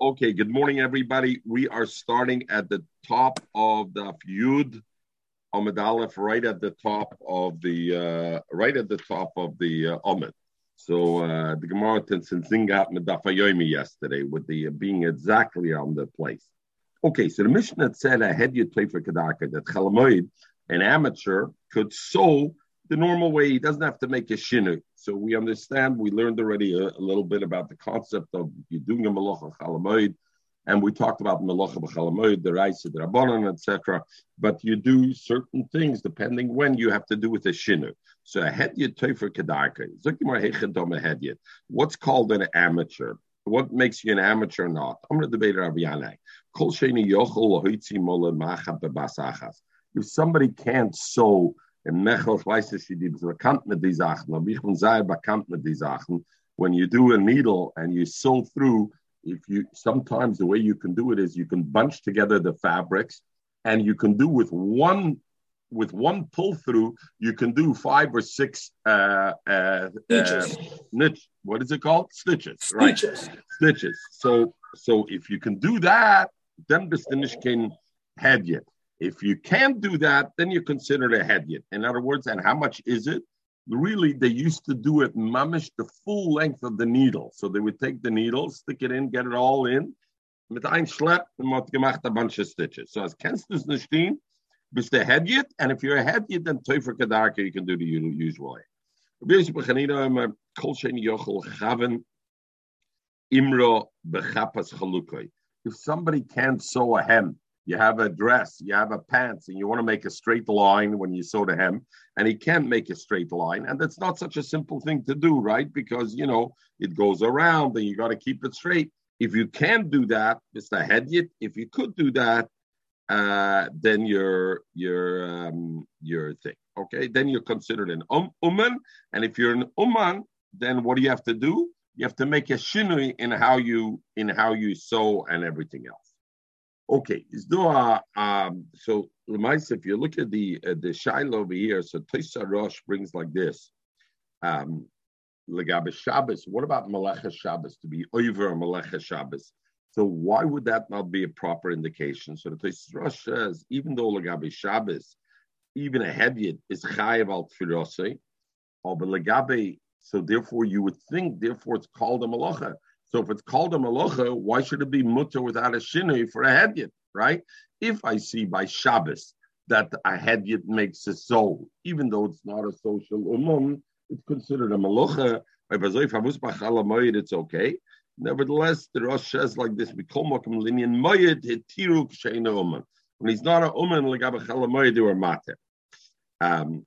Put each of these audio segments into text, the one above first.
Okay, good morning, everybody. We are starting at the top of the Yud Amid Aleph, right at the top of the uh, right at the top of the uh, Amid. So uh, the Gemara Zingat Medafayomi yesterday with the uh, being exactly on the place. Okay, so the Mishnah said I had you play for Kadaka that Chalamoid, an amateur, could sew the normal way. He doesn't have to make a shinu. So we understand. We learned already a, a little bit about the concept of you doing a malacha chalamoid, and we talked about malacha b'chalamoid, the rice, the rabbanon, etc. But you do certain things depending when you have to do with a shinu. So a hedyet toifer kedarka. What's called an amateur? What makes you an amateur or not? I'm going to debate Rabbi Yanai. If somebody can't sew Mechel, weiß ich, bekannt mit die Sachen, aber ich bin sehr bekannt mit die Sachen. When you do a needle and you sew through, if you sometimes the way you can do it is you can bunch together the fabrics, and you can do with one with one pull through, you can do five or six uh, uh, uh, niche, what is it called? Stitches, Stitches. right? Stitches. So, so if you can do that, then the finish can head yet. If you can't do that, then you consider it a hedyet. In other words, and how much is it? Really, they used to do it mamish the full length of the needle. So they would take the needle, stick it in, get it all in. Mit ein Schlepp, and hat gemacht a bunch of stitches. So as kennst du es nicht stehen, bist du and if you're a hedyet, then Teufer Kedarka, you can do the usual way. If somebody can't sew a hem, you have a dress, you have a pants, and you want to make a straight line when you sew the hem, and he can't make a straight line. And that's not such a simple thing to do, right? Because, you know, it goes around and you got to keep it straight. If you can't do that, Mr. Hedyet, if you could do that, uh, then you're you're um, you're a thing. Okay, then you're considered an um, uman, and if you're an uman, then what do you have to do? You have to make a shinui in how you in how you sew and everything else. Okay, is do a um, so Lemais, if you look at the uh, the Shiloh over here, so Toisa Rosh brings like this. Um Shabbos. What about Malecha Shabbos to be over Malecha Shabbos? So why would that not be a proper indication? So the Toisa Rosh says, even though Legabe Shabbos, even a hedyet is chayav al tfirose, or Legabe, so therefore you would think, therefore it's called a Malacha. So if it's called a malacha, why should it be mutter without a shinui for a hedyet, right? If I see by Shabbos that a hedyet makes a soul, even though it's not a social umum, it's considered a malacha. It's okay. Nevertheless, the Rosh says like this: we call Mokam Linian, When he's not a uman, legabachala or mater. Um,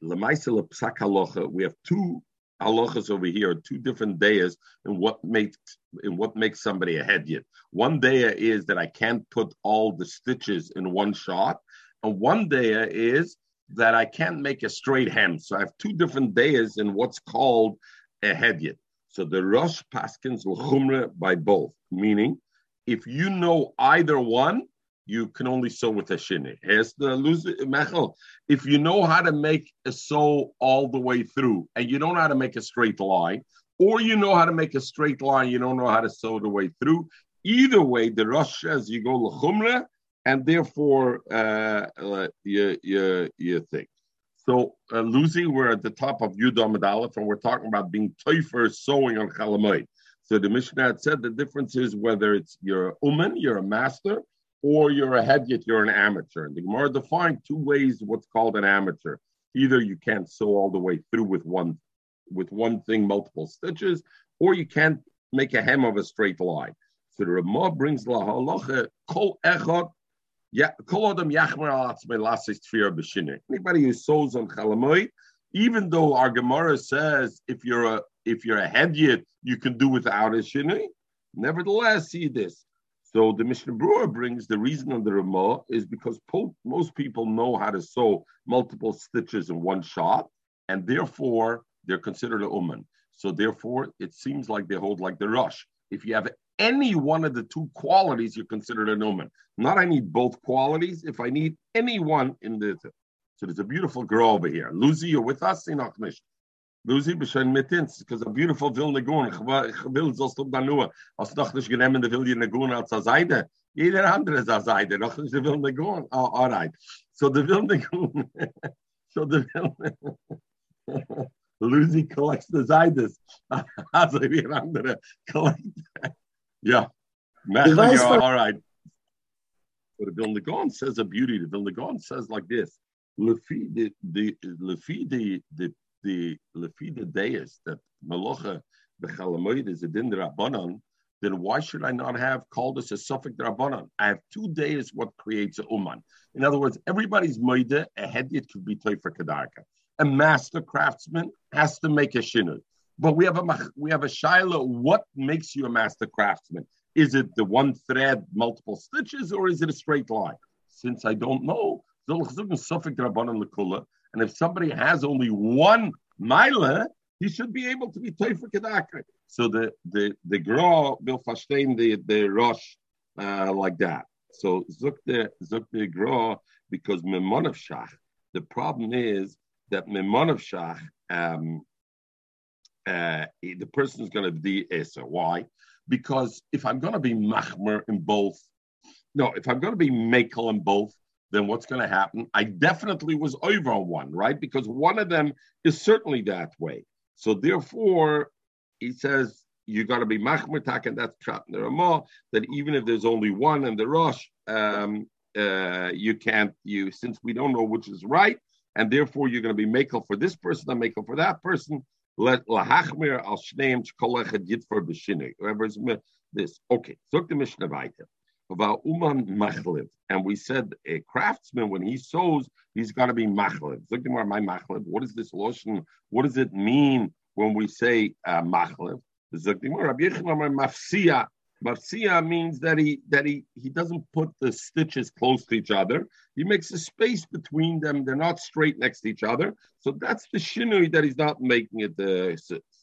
we have two halachas over here, are two different days in what makes in what makes somebody a hedyet. One day is that I can't put all the stitches in one shot, and one day is that I can't make a straight hem. So I have two different days in what's called a hedyet. So the Rosh Paskins l'chumra by both, meaning if you know either one, you can only sew with a shini. If you know how to make a sew all the way through, and you don't know how to make a straight line, or you know how to make a straight line, you don't know how to sew the way through. Either way, the Rosh says you go lechumra, and therefore uh, uh, you, you, you think. So, uh, Lucy, we're at the top of Yudam Aleph, and we're talking about being toifer sewing on Chalamoid. So the Mishnah had said the difference is whether it's you're a uman, you're a master, or you're a hedyet, you're an amateur. And the Gemara defined two ways what's called an amateur. Either you can't sew all the way through with one with one thing, multiple stitches, or you can't make a hem of a straight line. So the Ramah brings la halacha kol b'shinei. Anybody who sews on chalamoy, even though our Gemara says if you're a if you're a hedyet, you can do without a shinui. Nevertheless, see this. So the Mishnah Berurah brings the reason on the Ramah is because po- most people know how to sew multiple stitches in one shot, and therefore they're considered a uman. So therefore, it seems like they hold like the Rosh. If you have any one of the two qualities, you're considered a uman. Not I need both qualities. If I need any one in the, so there's a beautiful girl over here. Lucy, you're with us, Enoch Mishnah. Lucy beschein mit ins, because a beautiful Vilna Gun. Ich will so stop da nur. Als noch nicht genommen der Vilna Gun als a Seite. Jeder andere ist a Seite. Noch nicht der Vilna Gun. Oh, all right. So the Vilna Gun. so the Vilna Lucy collects the Zeides. Also wie andere collect. yeah. All right. But the Vilna Gaon says a beauty. The Vilna Gaon says like this. Lefi the the lefi the the the lefi the deis that malacha bechalamoid is a din rabbanon, then why should I not have called this a suffix rabbanon? I have two days what creates a uman. In other words, everybody's moide a head it could be toy for kadarka. A master craftsman has to make a shinu. But we have a we have a shiloh. What makes you a master craftsman? Is it the one thread, multiple stitches, or is it a straight line? Since I don't know, and if somebody has only one mile, he should be able to be Teufer Kedakre. So the the the Gra will verstehen the the Rosh uh, like that. So zuk the zuk the Gra because Memonov Shach. The problem is that Memonov Shach, um, uh, the person is going to be Esa. Why? Because if I'm going to be Machmer in both, no, if I'm going to be Makel in both, then what's going to happen? I definitely was over on one, right? Because one of them is certainly that way. So therefore, he says you got to be machmer and that's pshat in the Ramah, that even if there's only one in the Rosh, um, uh, you can't, you since we don't know which is right, and therefore you're going to be makel for this person and makel for that person. Let lahachmir al shneim kolechad yitfor b'shinei. Whoever's this. Okay, so the Mishnah about uman machlev. And we said a craftsman, when he sews, he's got to be machlev. my machlev. What is this lotion? What does it mean when we say uh, machlev? Mafsia. Mafsia means that he that he he doesn't put the stitches close to each other. He makes a space between them. They're not straight next to each other. So that's the shinui that he's not making it uh,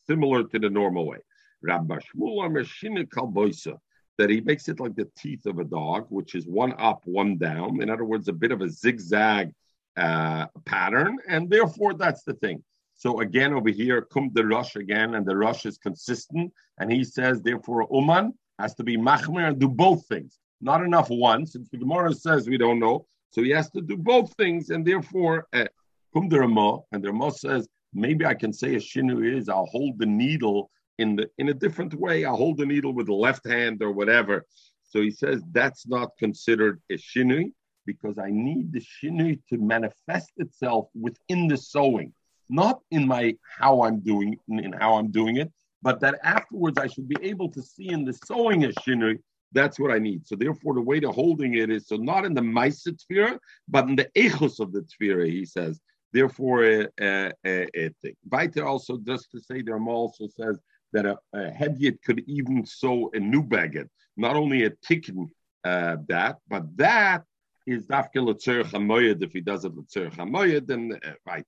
similar to the normal way. Rabba Shmuel Kalboisa that he makes it like the teeth of a dog, which is one up, one down. In other words, a bit of a zigzag uh, pattern, and therefore that's the thing. So again, over here, come the Rosh again, and the Rosh is consistent, and he says therefore uman has to be machmer and do both things. Not enough one, since the Gemara says we don't know, so he has to do both things, and therefore uh, come the Ramah, and the Ramah says maybe I can say a shinu is I'll hold the needle in the in a different way. I hold the needle with the left hand or whatever. So he says that's not considered a shinui because I need the shinui to manifest itself within the sewing, not in my how I'm doing in how I'm doing it, but that afterwards I should be able to see in the sewing a shinui. That's what I need. So therefore, the way to holding it is so not in the ma'aser tefira, but in the echos of the tefira. He says. Therefore, uh, uh, uh, Weiter also just to say, there also says that a, a hedyet could even sew a new baguette, not only a tikkun uh, that, but that is dafke letzerch hamoyed. If he does it letzerch hamoyed, then uh.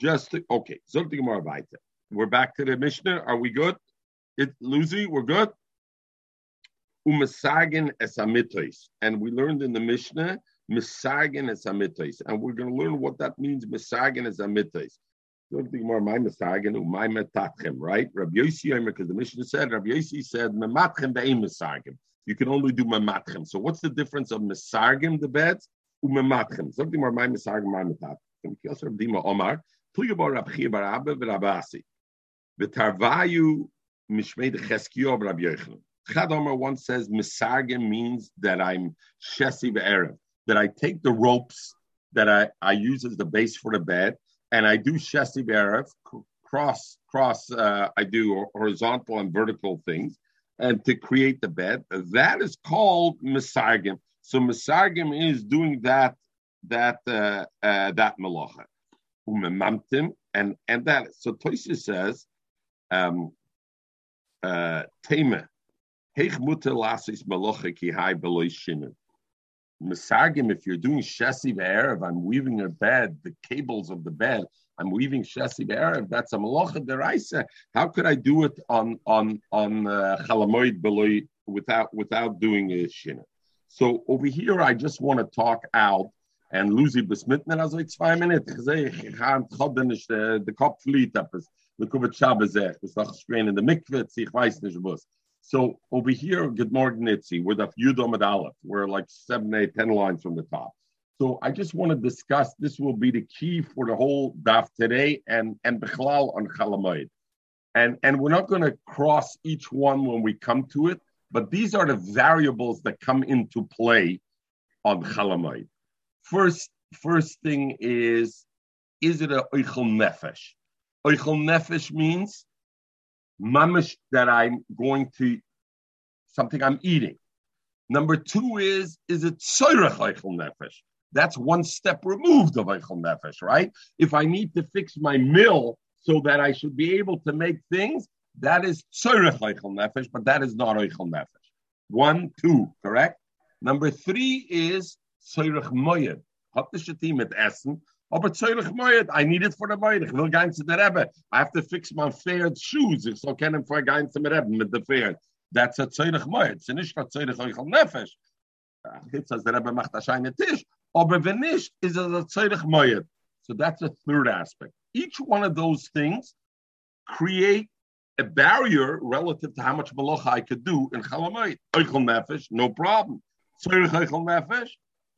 Just okay, something more weiter. We're back to the Mishnah. Are we good? It Lucy, we're good. Umasagen esamitos, and we learned in the Mishnah misagen esamitos, and we're going to learn what that means. Misagen esamitos something more my misagen my metatchem, right? Rabbi Yossi because the Mishnah said Rabbi Yossi said mematchem be'em misagim. You can only do mematchem. So what's the difference of misagim the beds umematchem? Something more my misagim my metatchem. Kiyos Rabbi Dima Omar pligabar Rabbi Chia bar Abba v'Rabasi v'tarvayu mishmei decheskiyo Rabbi Yochanan. Chad Omar once says misagim means that I'm shesi be'erev, that I take the ropes that I, I use as the base for the bed and I do Shesi Berev, cross, cross, uh, I do horizontal and vertical things, and to create the bed. That is called Misargim. So Misargim is doing that, that, uh, uh, that malacha. Umemamtim, and, and that, so Toysa says, um, uh, Tema, Heich mutter ki hai beloy. Misargim, if you're doing Shesi Be'erev, I'm weaving a bed, the cables of the bed, I'm weaving Shesi Be'erev, that's a Malacha Deraisa. How could I do it on on on uh, Chalamoid Beloy without without doing a Shina? So over here, I just want to talk out and Lucy besmitten also zwei Minuten. Ich sehe, ich habe the Kopf flieht etwas. the Kubat Shabbazech, was the strain in the mikveh, ich weiß nicht was. So over here, good morning, Nitzi, we're the Yudom Aleph. We're like seven, eight, ten lines from the top. So I just want to discuss. This will be the key for the whole daf today, and and Bechlal on Chalamayid. And and we're not going to cross each one when we come to it, but these are the variables that come into play on Chalamayid. First, first thing is, is it a oichel nefesh? Oichel nefesh means mamish that I'm going to something I'm eating. Number two is is it tzoyrech oichel nefesh? That's one step removed of oichel nefesh, right? If I need to fix my mill so that I should be able to make things, that is tzoyrech oichel nefesh, but that is not oichel nefesh. One, two, correct? Number three is tzoyrech moyed. Hat the shatim mit essen, I need it for the Moed. Ich will gehen zu der Rebbe. I have to fix my fair shoes. Ich soll kennen vor gehen zum Rebbe mit der Pferd. That's a Zeulich Moed. Es ist nicht a Zeulich Euchel Nefesh. Jetzt, als der Rebbe macht a scheine Tisch. Aber wenn nicht, ist a Zeulich Moed. So that's a third aspect. Each one of those things create a barrier relative to how much malacha I could do in Chalamayit. Eichel Nefesh, no problem. Zeulich Eichel Nefesh,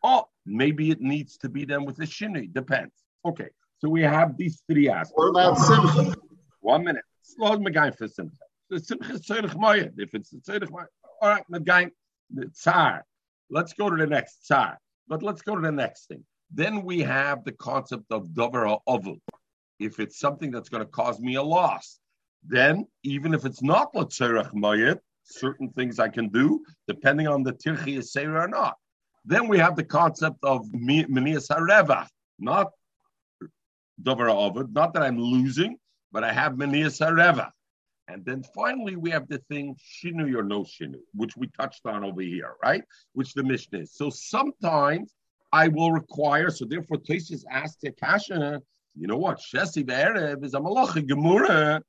oh, Maybe it needs to be done with a shinui. Depends. Okay. So we have these three aspects. What about simcha? One minute. Slow the guy for simcha. The simcha is tzedich moyed. If it's tzedich moyed, all right, the the tsar. Let's go to the next tsar. But let's go to the next thing. Then we have the concept of davar ovul. If it's something that's going to cause me a loss, then even if it's not l'tzerech moyed, certain things I can do depending on the tirchi is or not. Then we have the concept of Menias Hareva, not Dover Ovid, not that I'm losing, but I have Menias Hareva. And then finally, we have the thing shinu or no shinu, which we touched on over here, right? Which the Mishnah is. So sometimes I will require, so therefore, Tosis asked the Kasha, you know what? Shesi Be'erev is a malacha gemura.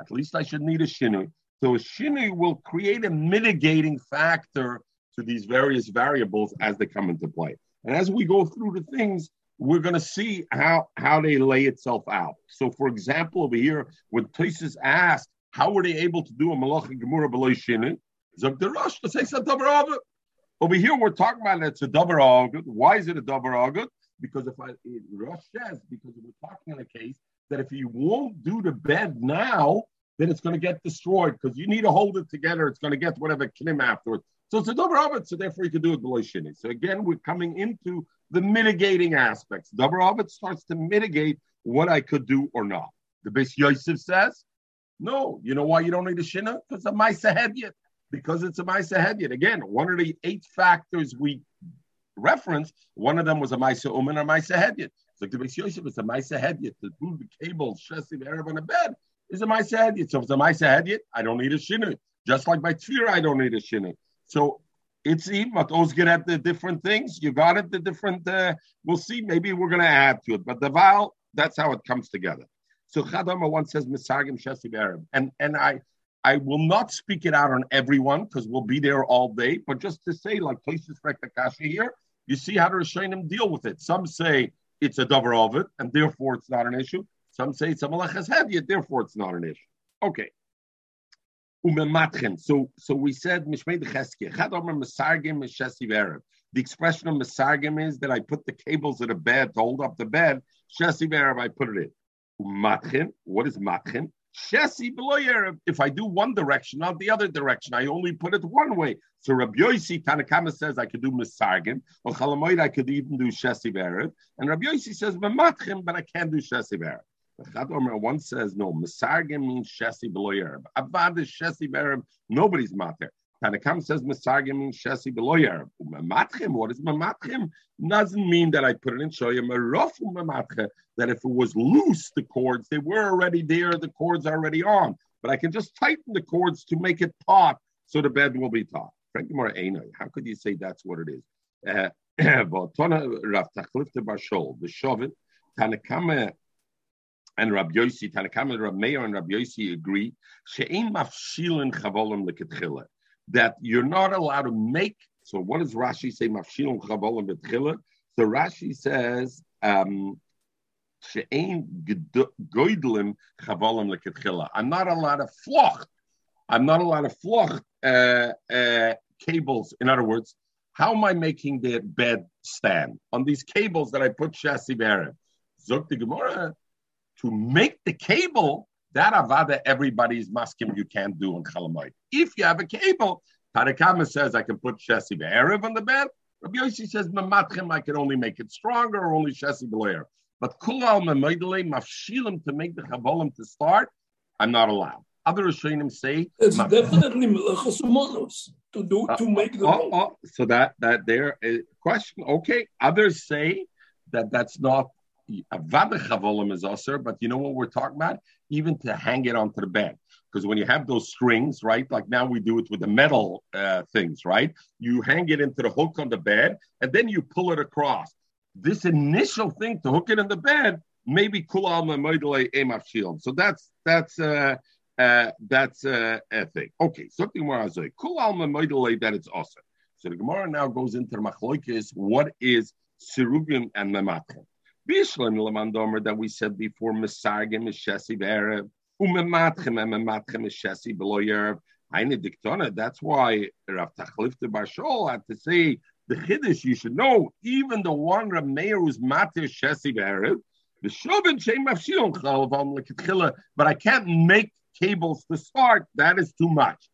At least I should need a shinu. So shinui will create a mitigating factor to these various variables as they come into play. And as we go through the things, we're going to see how, how they lay itself out. So, for example, over here, when Tosis asked, how were they able to do a malacha gemura below shinu? Over here, we're talking about it's a davar agud. Why is it a davar agud? Because if I Rosh says, because we're talking in a case that if you won't do the bed now, then it's going to get destroyed because you need to hold it together. It's going to get whatever knim afterwards. So it's a double orbit, so therefore you can do it below shini. So again, we're coming into the mitigating aspects. Double orbit starts to mitigate what I could do or not. The Beis Yosef says, no, you know why you don't need a shina? Because a Maisa Hedyet. Because it's a Maisa Hedyet. Again, one of the eight factors we referenced, one of them was a Maisa Uman or Maisa Hedyet. Like the Beis Yosef is a Maisa Hedyet to move the cable, Shesi, Arab on a bed is a Maisa Hedyet. So if it's a Maisa Hedyet, I don't need a Shinu. Just like by Tfir, I don't need a Shinu. So it's even, but those get at the different things. You got it, the different, uh, we'll see. Maybe we're going to add to it. But the Val, that's how it comes together. So Chadama one says Misagim Shesi Arab. And, and I, I will not speak it out on everyone because we'll be there all day, but just to say, like places like Takashi here, you see how the Rishonim deal with it. Some say it's a dover of it, and therefore it's not an issue. Some say it's a malachas hedyet, therefore it's not an issue. Okay. So, so we said mishmei. The expression of mesargim is that I put the cables of the bed to hold up the bed. Shesi verev, I put it in. What is matchin? Shesi below If I do one direction, not the other direction, I only put it one way. So Rabbi Yossi Tanakama says I could do misargim, or Chalamoid I could even do shesi verev, and Rabbi Yossi says matchin, but I can't do shesi verev. Chad one says no. Misargim means shesi below Yerb. Avad is shesi be'erb. Nobody's mater. Tanakam says Misargim means shesi below Yerb. Mamatchim. What is mamatchim? Doesn't mean that I put it in shoyim. A. That if it was loose, the cords they were already there. The cords are already on. But I can just tighten the cords to make it taut, so the bed will be taut. Frank How could you say that's what it is? Uh, Tanakama and Rabbi Yossi, Tanakam and Rabbi Meir and Rabbi Yossi agree, leketchila, that you're not allowed to make. So what does Rashi say? Mafshilin chavolim leketchila. So Rashi says, um, I'm not allowed to floch. I'm not allowed to floch uh, uh, cables. In other words, how am I making the bed stand on these cables that I put chassis bearer? Zok the Gemara to make the cable that avada everybody's maskim you can't do on chalamoid. If you have a cable, Tanakama says I can put chassis bearer on the bed. Rabbi Yossi says mamatchem I can only make it stronger or only chassis bearer. But kulal memoidele mafshilim to make the chavolim to start, I'm not allowed. Other Rishonim say it's definitely melachos to do uh, to make the. Oh, oh, so that that there is question. Okay, others say that that's not avada chavolim is usher, but you know what we're talking about? Even to hang it onto the bed. Because when you have those strings, right, like now we do it with the metal uh, things, right? You hang it into the hook on the bed and then you pull it across this initial thing to hook it in the bed, maybe kulal memoidele emaf shield. So that's that's uh, uh, that's uh, a thing. Okay, so the Gemara says kulal memoidele that it's awesome. So the Gemara now goes into the machloikis. What is sirugim and mematchem? Bishlam lemandomer that we said before misargim is shesi be'erev umematchem and mematchem is shesi below yerev. That's why Rav Tachlifte Bashol had to say the chiddush you should know, even the one Meir who's matir shesi be'erev, the shobin shem mafshilon chalavam lekitchila, but I can't make cables to start. That is too much.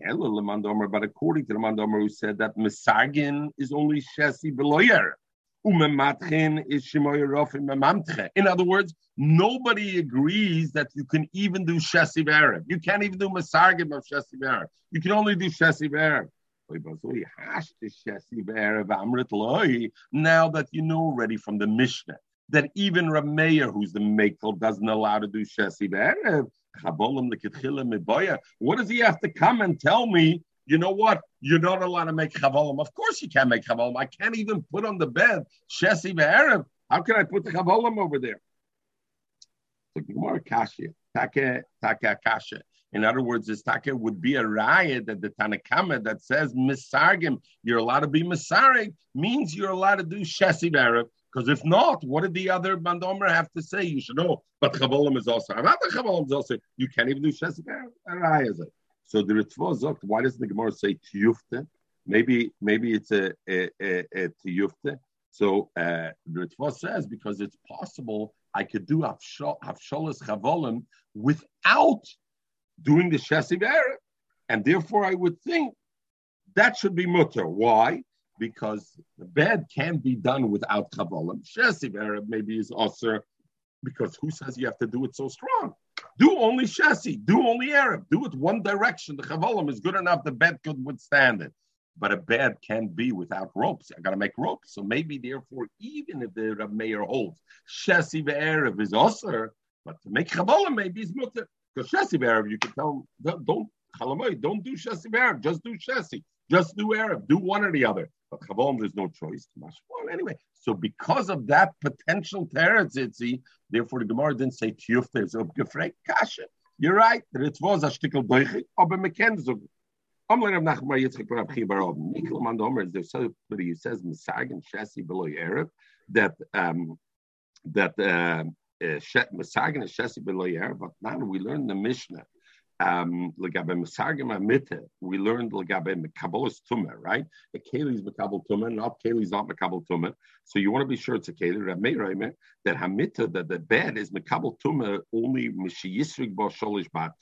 But according to the who said that Mesagin is only shesi beloyer. In other words, nobody agrees that you can even do Shesi Arab. You can't even do Masargim of Shesi Arab. You can only do Shesi Arab. Now that you know already from the Mishnah that even Rameir, who's the Mekel, doesn't allow to do Shesi What does he have to come and tell me? You know what? You're not allowed to make chavolim. Of course you can't make chavolim. I can't even put on the bed shesi be'erev. How can I put the chavolim over there? So Gemara kasha, take take kasha. In other words, this taka would be a riot that the Tanakama that says misargim, you're allowed to be misarig, means you're allowed to do shesi Arab. Because if not, what did the other bandomer have to say? You should know. But chavolim is also. Chavolim is also. You can't even do shesi Arab. So the Ritva Zokt, why does the Gemara say tiyufte? Maybe maybe it's a, a, a, a tiyufte. So uh, the Ritva says because it's possible I could do havsholas chavolim without doing the Shesi Arab. And therefore, I would think that should be mutter. Why? Because the bed can be done without Chavolim. Shesi Arab maybe is also because who says you have to do it so strong? Do only Shesi, do only Arab, do it one direction. The Chavolim is good enough, the bed could withstand it. But a bed can be without ropes. I got to make ropes. So maybe, therefore, even if the mayor holds Shesi Arab is also, but to make Chavolim maybe is mutter. Because Shesi Arab, you can tell don't, don't, don't do Shesi Arab, just do Shesi. Just do Arab, do one or the other. But Chavom, there's no choice. Well, anyway, so because of that potential teretzitzi, therefore the Gemara didn't say tiyufte, so gefrek kasha. You're right, that it was a shtickle doichik, aber me ken so. Amler Rav Nachman Yitzchak Rav Chi Barov, Mikkel Man Omer, there's somebody who says Mesag and Shesi below Arab, that, um, that, um, Masagan is Shesi Beloyer, but now we learn the Mishnah. Um, we learned legabe right? The Keli is Mekabel not Keli is not Mekabel. So you want to be sure it's a Keli. Rav that Hamita, that the bed is Mekabel Tumah only Mishiyisrig Bo Sholish Bat.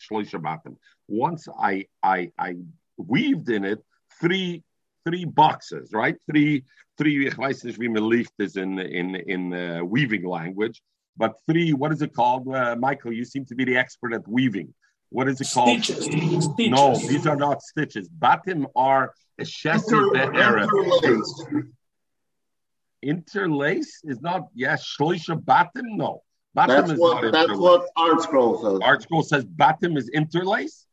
Once I I I weaved in it three three boxes, right? Three three. Ich weiß is in in in uh, weaving language. But three, what is it called? Uh, Michael, you seem to be the expert at weaving. What is it called? Stitches. stitches. No, these are not stitches. Batim are a shesi be'erev. Interlace is not, yes, shloisha batim? No. Batim that's is what, not That's interlace. what ArtScroll says. Art Scroll says batim is interlace?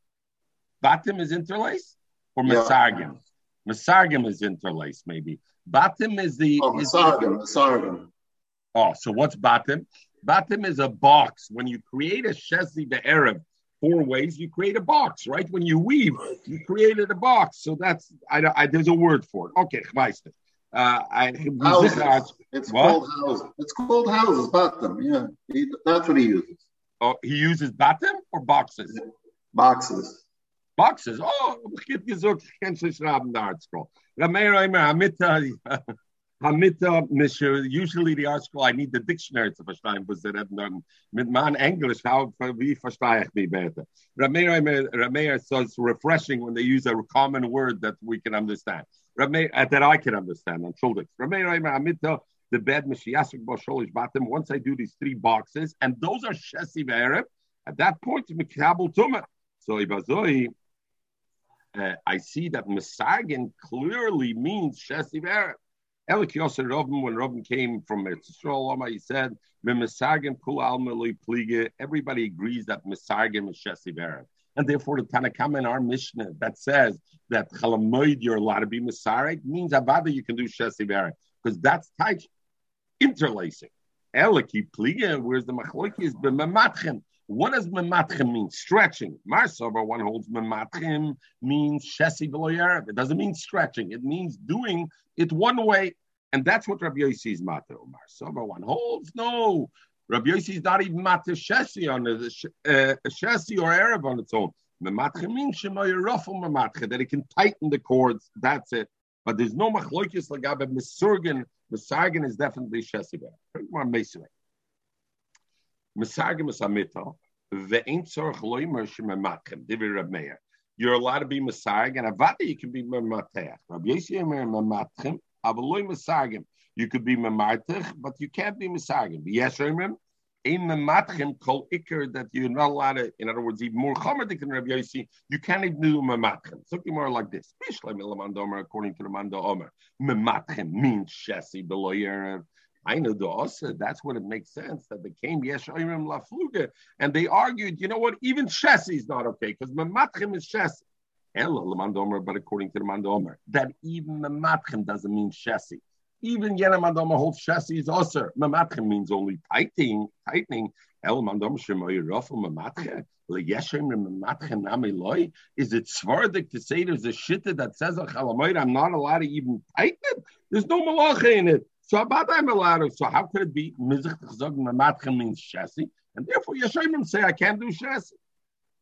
Batim is interlace? Or masargim? Yeah. Masargim is interlace, maybe. Batim is the. Oh, masargim, masargim. Oh, so what's batim? Batim is a box. When you create a shesi Arab four ways, you create a box, right? When you weave, you created a box. So that's I, I there's a word for it. Okay, Uh, I, houses. It's what? called houses. It's called houses, bottom. Yeah, he, that's what he uses. Oh, he uses bottom or boxes? Boxes. Boxes. Oh, ich gebe gesagt, ich kann schon schreiben in der Artikel. Rameir Eimer, Hamita, Hamita, usually the article, I need the dictionary to verstehen, was er dann mit mein Englisch, how, wie verstehe ich mich better? Rameir Rameir, refreshing when they use a common word that we can understand. Rameir, uh, that I can understand, on shoulders. Rameir Hamita, the bed Mashiach Basholish Batim. Once I do these three boxes, and those are Shesi Arab, at that point Mikabel Tumah. So Ibazoi, uh, I see that Mesagin clearly means Shesi Arab. Elik Yosef Robin, when Robin came from Israel, he said. Everybody agrees that Mesagin is Shesi. And therefore, the Tanakama in our Mishnah that says that Chalamoid you're allowed to be Messiah means Avada you can do Shesi because that's tight interlacing. Eliki pliga, where's the machloki is b'mematchem. What does mematchem mean? Stretching. Marsover, one holds mematchem means shesi v'loyerav. It doesn't mean stretching. It means doing it one way. And that's what Rabbi Yossi is matter. Marsover, one holds. No. Rabbi Yossi is not even matter shesi on a, uh, shesi or erev on its own. Mematchem means shemoyerafel mematchem, that it can tighten the cords. That's it. But there's no machlokes lagabe misurgin. Misargin is definitely shesiba. More mesure. You're allowed to be misargin. Avada you can be mematech. Rabbi Yossi Meir mematchem. Avaloi misargin. You could be memartech, but you can't be misargin. Yes, remember in the matchim kol ikr that you're not allowed to, in other words, even more chomer than Rabbi Yossi, you can't even do mematchim. Something more like this. According to the Mando Omer, mematchim means shesi below I know the also that's what it makes sense that they came yesh oirim lafluga and they argued, you know what, even shesi is not okay because mematchim is shesi. But according to the Mando Omer, that even mematchim doesn't mean shesi even Yenamadom holds chassis is also Mamatchem means only tightening, tightening. El mandom shemoy rofel mamatche. Is it svardik to say there's a shitta that says I'm not allowed to even tighten it? There's no malacha in it. So allowed to. So how could it be mizach mamatche means chassis, and therefore Yeshayim say I can't do chassis.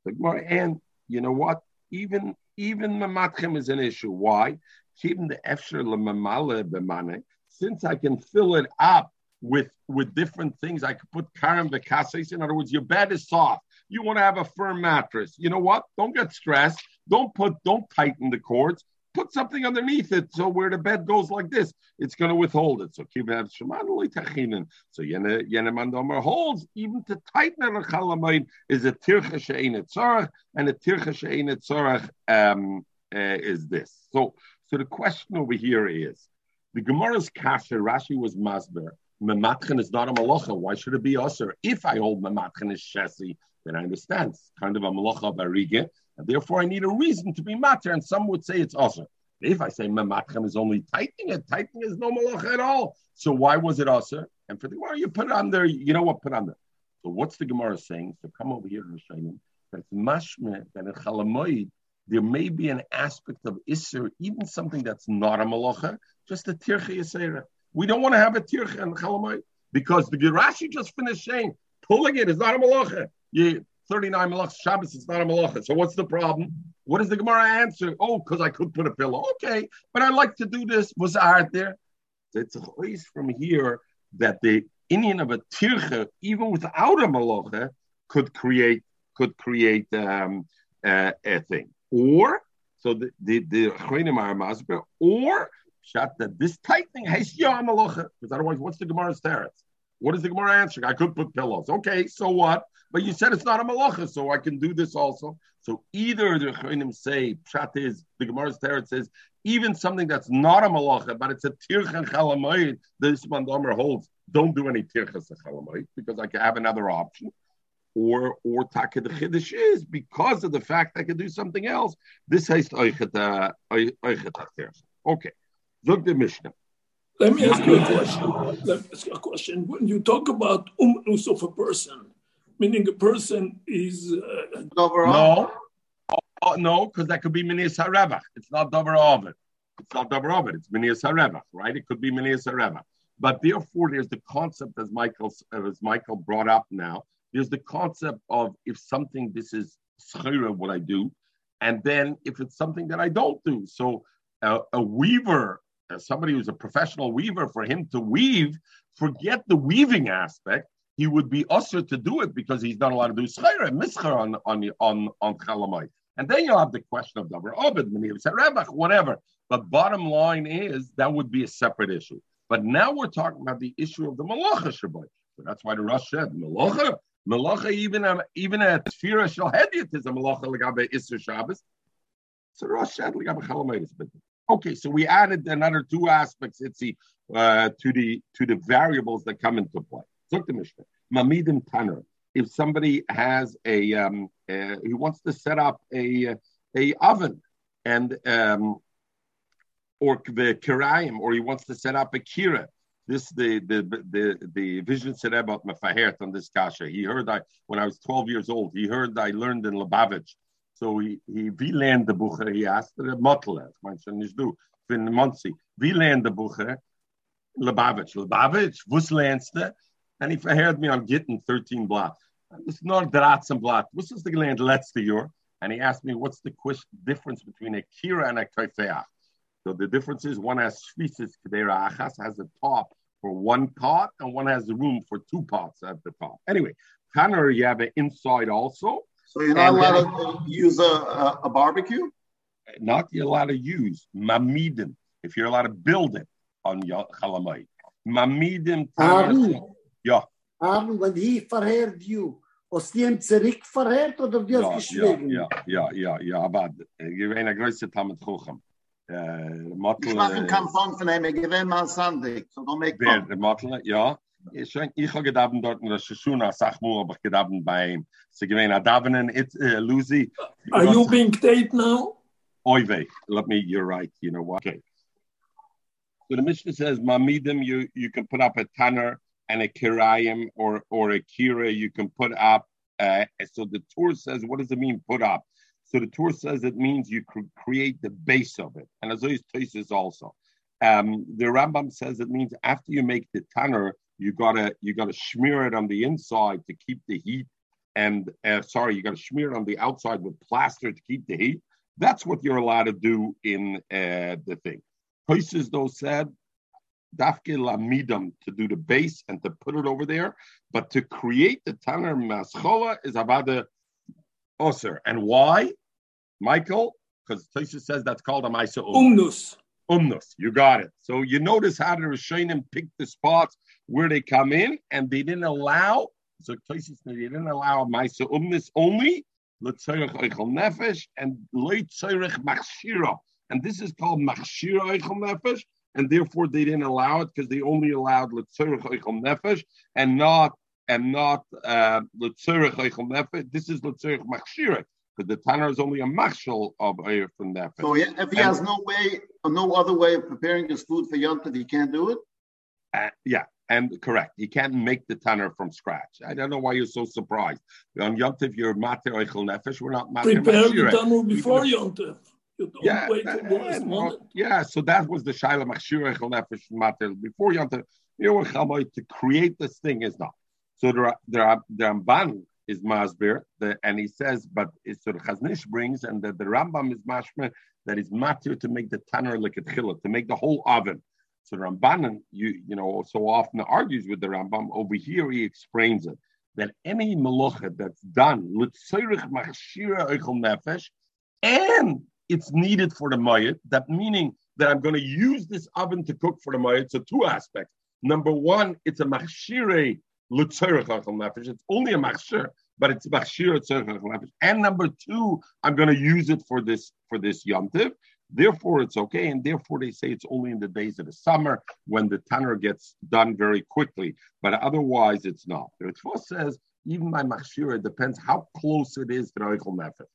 And you know what? Even even mamatchem is an issue. Why? keeping the efsher lemamale b'mane, since I can fill it up with with different things, I could put karam v'kases. In other words, your bed is soft. You want to have a firm mattress. You know what? Don't get stressed. Don't put, don't tighten the cords. Put something underneath it so where the bed goes like this, it's going to withhold it. So kivav shemanuli tachinin. So yene yene mandomer holds even to tighten a chalamayim is a tircha she'enet tzorach, and a tircha she'enet tzorach um, uh, is this. So so the question over here is, the Gemara's kasha, Rashi was masber. Mematchen is not a malacha. Why should it be usher? If I hold mematchen is shesi, then I understand. It's kind of a malacha of barige, and therefore I need a reason to be matter. And some would say it's also. If I say mematchen is only tightening it, tightening is no malacha at all. So why was it also? And for the Gemara, you put it on there. You know what? Put on there. So what's the Gemara saying? So come over here, Rishonim. That's mashme that in chalamoid there may be an aspect of Isser, even something that's not a malacha, just a tircha yisera. We don't want to have a tircha in Chalamai because the Girashi just finished saying pulling it is not a malacha. You 39 malachas Shabbos, it's not a malacha. So what's the problem? What does the Gemara answer? Oh, because I could put a pillow. Okay, but I like to do this. Was art there? It's a place from here that the Indian of a tircha, even without a malacha, could create could create um, uh, a thing or so the the the masber, or shot that this tightening has yom because otherwise, what's the Gemara's teretz? What is the Gemara answering? I could put pillows. Okay, so what? But you said it's not a malacha, so I can do this also. So either the Chayim say pshat is the Gemara's teretz says even something that's not a malacha, but it's a tircha chalamayit. This mandomer holds. Don't do any tirchas chalamayit because I can have another option or or taka the chiddush is because of the fact I can do something else. This has oichet Okay, look the Mishnah. Let me ask you a question. Let me ask you a question. When you talk about umnus of a person, meaning a person is uh, no, oh, no, because that could be minis haravach. It's not dover oven. it's not davar ovid. It's minias harevach, right? It could be minias harevach. But therefore, there's the concept, as Michael as Michael brought up now. There's the concept of if something this is schira, what I do, and then if it's something that I don't do. So uh, a weaver, uh, somebody who's a professional weaver, for him to weave, forget the weaving aspect. He would be usher to do it because he's not allowed to do schira, mischer on on on on chalamite. And then you'll have the question of davar obed, whatever. But bottom line is that would be a separate issue. But now we're talking about the issue of the malacha shabbat. So that's why the Rosh said malacha, malacha even a, even a tefira shel hediot is a malacha legabe isser Shabbos. So Rosh said legabe chalamayis. Okay, so we added another two aspects, Itzi, uh, to the to the variables that come into play. Look the Mishnah. Mamidim Tanner. If somebody has a, um, uh, he wants to set up a a oven, and um, or the kirayim, or he wants to set up a kira. This the the the the vision said about mafahert on this kasha. He heard I when I was 12 years old. He heard I learned in Lubavitch. So he he wie lernt the bucher? He asked the motler. Mein schon nicht du. Bin Monsi. Wie lernt the bucher? Lubavitch. Lubavitch. Lernst And he heard me on getting 13 block. It's not Dratzen block. Was is the land letzte year? And he asked me, what's the difference between a kira and a kaifeach? So the difference is one has shvisis kedera achas, has a top for one pot, and one has room for two pots at the top. Anyway, Tanner, you have an inside also. So you're not allowed uh, to use a, a, a, barbecue? Not you're allowed to use mamidim, if you're allowed to build it on chalamite. Mamidim. Ah, Aaron. Ja. Aaron, when he verheard you, Hast du ihm zurück verheert oder du hast geschwiegen? Ja, ja, ja, ja, aber ich bin ein größer Tammet Chuchem. Ich mache einen Kampf von ihm, ich gewinne mal Sandig, so don't make fun. Der Mottl, ja. Ich, ich habe gedacht dort in der Shoshuna, sag mal, aber ich gedacht bei ihm. Sie gewinne, Adavenen, it, uh, Lucy. Are you being taped now? Oy vey, let me, you're right, you know what? Okay. So the Mishnah says, Mamidim, you, you can put up a tanner and a kirayim or, or a kira, you can put up. Uh, so the Torah says, what does it mean, put up? So the Torah says it means you create the base of it. And as always, Tosis also. Um, the Rambam says it means after you make the tanner, you gotta you gotta smear it on the inside to keep the heat, and uh, sorry, you gotta smear it on the outside with plaster to keep the heat. That's what you're allowed to do in uh, the thing. Tosis though said dafke lamidam to do the base and to put it over there, but to create the tanner maschola is about the osir. And why? Michael, because Tosha says that's called a Maisa Umnus. Umnus, you got it. So you notice how the Rishonim picked the spots where they come in, and they didn't allow. So Tosha they didn't allow Maisa Umnus only. Letzorich Eichel Nefesh and Leitzorich Machshira. And this is called Machshira Eichel Nefesh, and therefore they didn't allow it because they only allowed Leitzorich Eichel Nefesh and not and not uh, Leitzorich Eichel Nefesh. This is Leitzorich Machshira because the tanner is only a mashal of air from that. So yeah, if he and, has no way, no other way of preparing his food for yontif, he can't do it. Uh, yeah, and correct, he can't make the tanner from scratch. I don't know why you're so surprised. On yontif, you're mater oichel nefesh. We're not mater prepare the tanner before yontif. Yeah, yeah. So that was the shaila machshir oichel nefesh mater before know, to create this thing is not. So there are there are there are ban is masbir, and he says, but it's sort of Chaznish brings, and that the Rambam is mashma that is matir to make the tanner like a to make the whole oven. So the Ramban, you you know, so often argues with the Rambam. Over here, he explains it that any melucha that's done nefesh, and it's needed for the mayit. That meaning that I'm going to use this oven to cook for the mayit. So two aspects. Number one, it's a machshire it's only a machshir, but it's machshir And number two, I'm going to use it for this for this yomtiv. Therefore, it's okay, and therefore they say it's only in the days of the summer when the tanner gets done very quickly. But otherwise, it's not. The says even by machshir, it depends how close it is to the nefesh.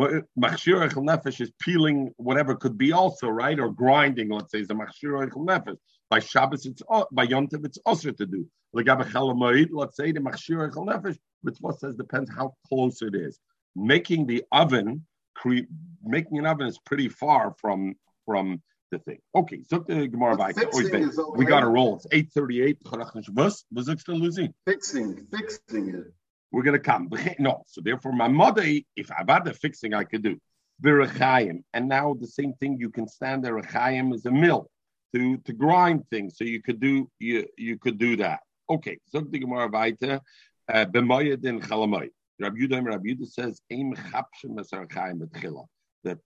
Machshir oichel nefesh is peeling whatever could be also right or grinding. Let's say is a machshir oichel nefesh. By Shabbos, it's by Yontiv, it's also to do. Let's say the machshir echel nefesh, Mitzvah says depends how close it is. Making the oven, cre- making an oven is pretty far from from the thing. Okay, so the Gemara okay. We got to roll. It's eight thirty-eight. Was was Fixing, fixing it. We're gonna come. No, so therefore, my mother, if the fixing, I could do. Virachayim, and now the same thing. You can stand there. Rechayim is a mill to to grind things, so you could do you you could do that. Okay, so the Gemara weiter. Uh, B'moyed in Chalamoy. Rabbi Yudah, Rabbi Yudah says, "Aim chapshem esarchayim betchila." That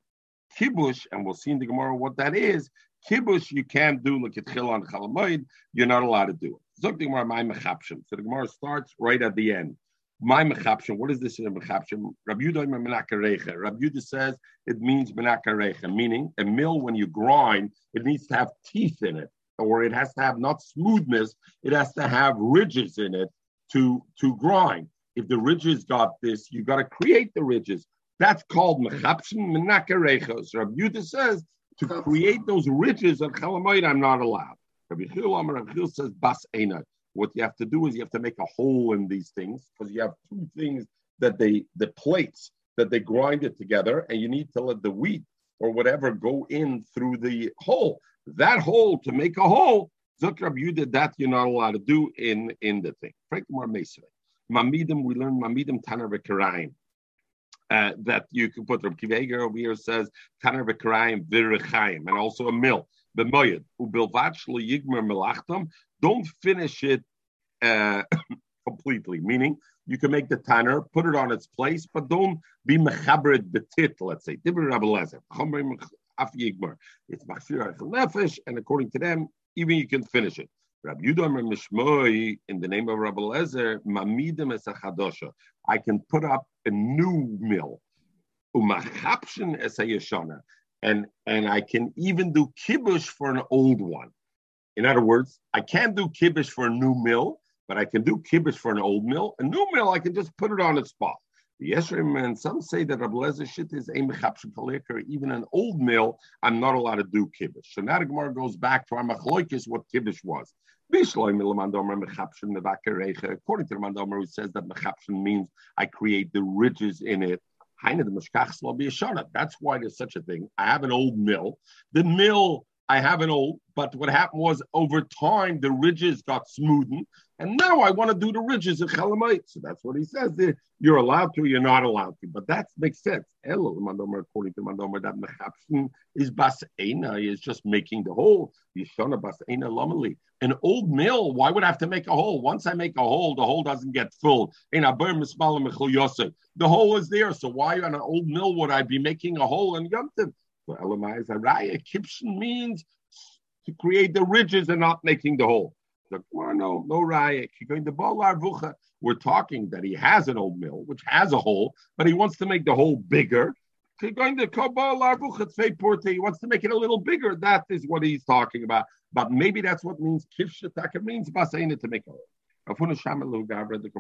kibush, and we'll see in the Gemara what that is. Kibush, you can't do like at chila on chalamoid. You're not allowed to do it. Zok the Gemara, my. So the Gemara starts right at the end. My mechapshem. What is this in mechapshem? Rabbi Yudah menakarecha. Says it means menakarecha, meaning a mill when you grind, it needs to have teeth in it, or it has to have not smoothness, it has to have ridges in it to to grind. If the ridges got this, you got to create the ridges. That's called mechapshim menakarechos. Rabbi Yudah says to create those ridges of chalamoid, I'm not allowed. Rabbi Chil Amar Rabbi Chil says bas ena. What you have to do is you have to make a hole in these things because you have two things that they the plates that they grind it together, and you need to let the wheat or whatever go in through the hole. That hole to make a hole, Zok you did that you're not allowed to do in in the thing. Frank Masonry. Mamidim, we learn Mamidim V'Karayim. Uh, that you can put Rabbi Kiveger over here says V'Karayim V'Rechayim, and also a mill. Don't finish it uh, completely. Meaning, you can make the tanner, put it on its place, but don't be mechabred betit. Let's say. It's machshir nefesh, and according to them, even you can finish it. Rabbi Yudam Mishmoi, in the name of Rabbi Lezer, Mamidim Esachadosha. I can put up a new mill. Umachapshin Esayashana. And, and I can even do kibush for an old one. In other words, I can't do kibush for a new mill, but I can do kibush for an old mill. A new mill, I can just put it on its spot. Yeshrim and some say that Rabbi Lezer shit is even an old mill, I'm not allowed to do kibush. So now the Gemara goes back to our machloikis, what kibush was. According to the Mandomer, who says that mechapshin means I create the ridges in it. That's why there's such a thing. I have an old mill. The mill I have an old, but what happened was over time the ridges got smoothened, and now I want to do the ridges of Chalamite. So that's what he says there. You're allowed to, you're not allowed to. But that makes sense. according to Mandomer, that Mechapshin is Baseina, is just making the hole. Yishana Baseina Lomali. An old mill, why would I have to make a hole? Once I make a hole, the hole doesn't get full. The hole is there. So why on an old mill would I be making a hole in Yom so Elamai is a raya. Kipshin means to create the ridges and not making the hole. Well, no, no raya. Going to Vucha, we're talking that he has an old mill which has a hole, but he wants to make the hole bigger. Going to he wants to make it a little bigger. That is what he's talking about. But maybe that's what means Kipshataka means Basaina to make a hole. Afuna Shamalu the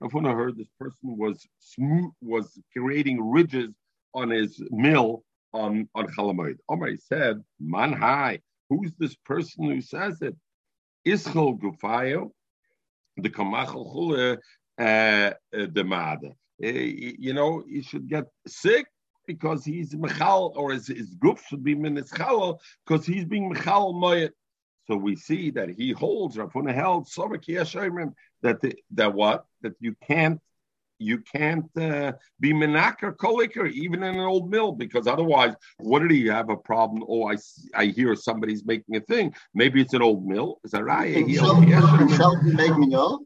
the heard this person was smooth, was creating ridges on his mill on on Chalamoid. Omar said, "Man high, who's this person who says it? Ischol Gufayo, the Kamachal Chule uh, uh, the Mad. Uh, you know, he should get sick because he's mechal, or his, his group should be minischal because he's being mechal moyet. So we see that he holds Rafuna held that the, that what that you can't you can't uh, be menaka koliker even in an old mill because otherwise, what did he have a problem? Oh, I I hear somebody's making a thing. Maybe it's an old mill. Is that right? Shelton making up.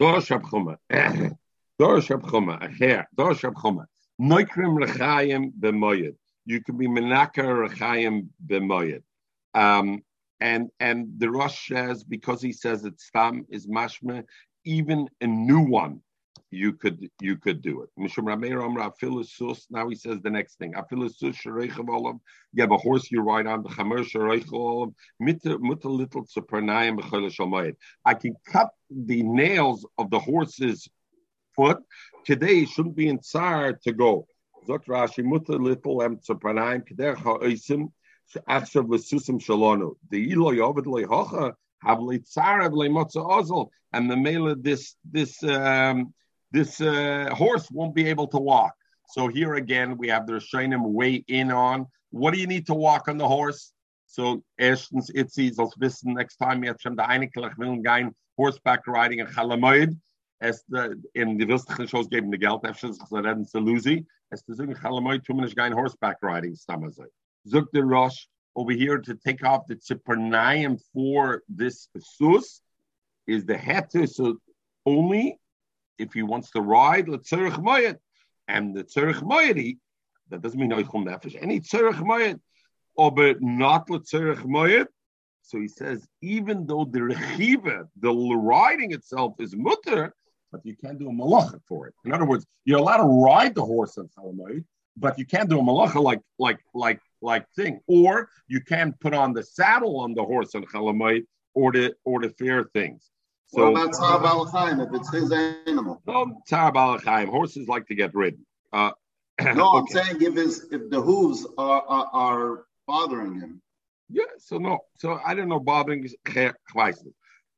Dor Shabchuma. Dor Shabchuma. Acher. Dor Shabchuma. Noikrim Rechayim b'moyed. You can be menaka Rechayim b'moyed. Um, and and the Rosh says because he says it's stam is mashma, even a new one you could you could do it. Now he says the next thing. You have a horse you ride on the I can cut the nails of the horse's foot. Today shouldn't be in tsar to go. Shalonu. The ilo yovid have le'tzar le'motza ozel. And the mela this this um, this uh, horse won't be able to walk. So here again, we have the Rishonim weigh in on What do you need to walk on the horse? So erstens, Itzi soll next time jetzt schon der Einiglich will horseback riding in Chalamoid, es de, in die wilstige shows geben de geld, sich so reden zu Lucy, es Chalamoid, tu menisch gehen horseback riding, stammer. Zug the Rosh, over here to take off the Tzipernayim for this sus, is the heter, so only if he wants to ride, let's moyet. And the tzerich moyet, that doesn't mean oichum nefesh, any tzerich moyet, but not letzerich moyet. So he says, even though the rechiva, the riding itself is mutter, but you can't do a malacha for it. In other words, you're allowed to ride the horse on Chalamoid, but you can't do a malacha like like like like thing, or you can't put on the saddle on the horse on Chalamoid or the or the fair things. So what about Tzar Balachayim if it's his animal? No, Tzar Balachayim. Horses like to get ridden. Uh, no, okay. I'm saying if his if the hooves are, are, are bothering him. Yeah, so no, so I don't know bothering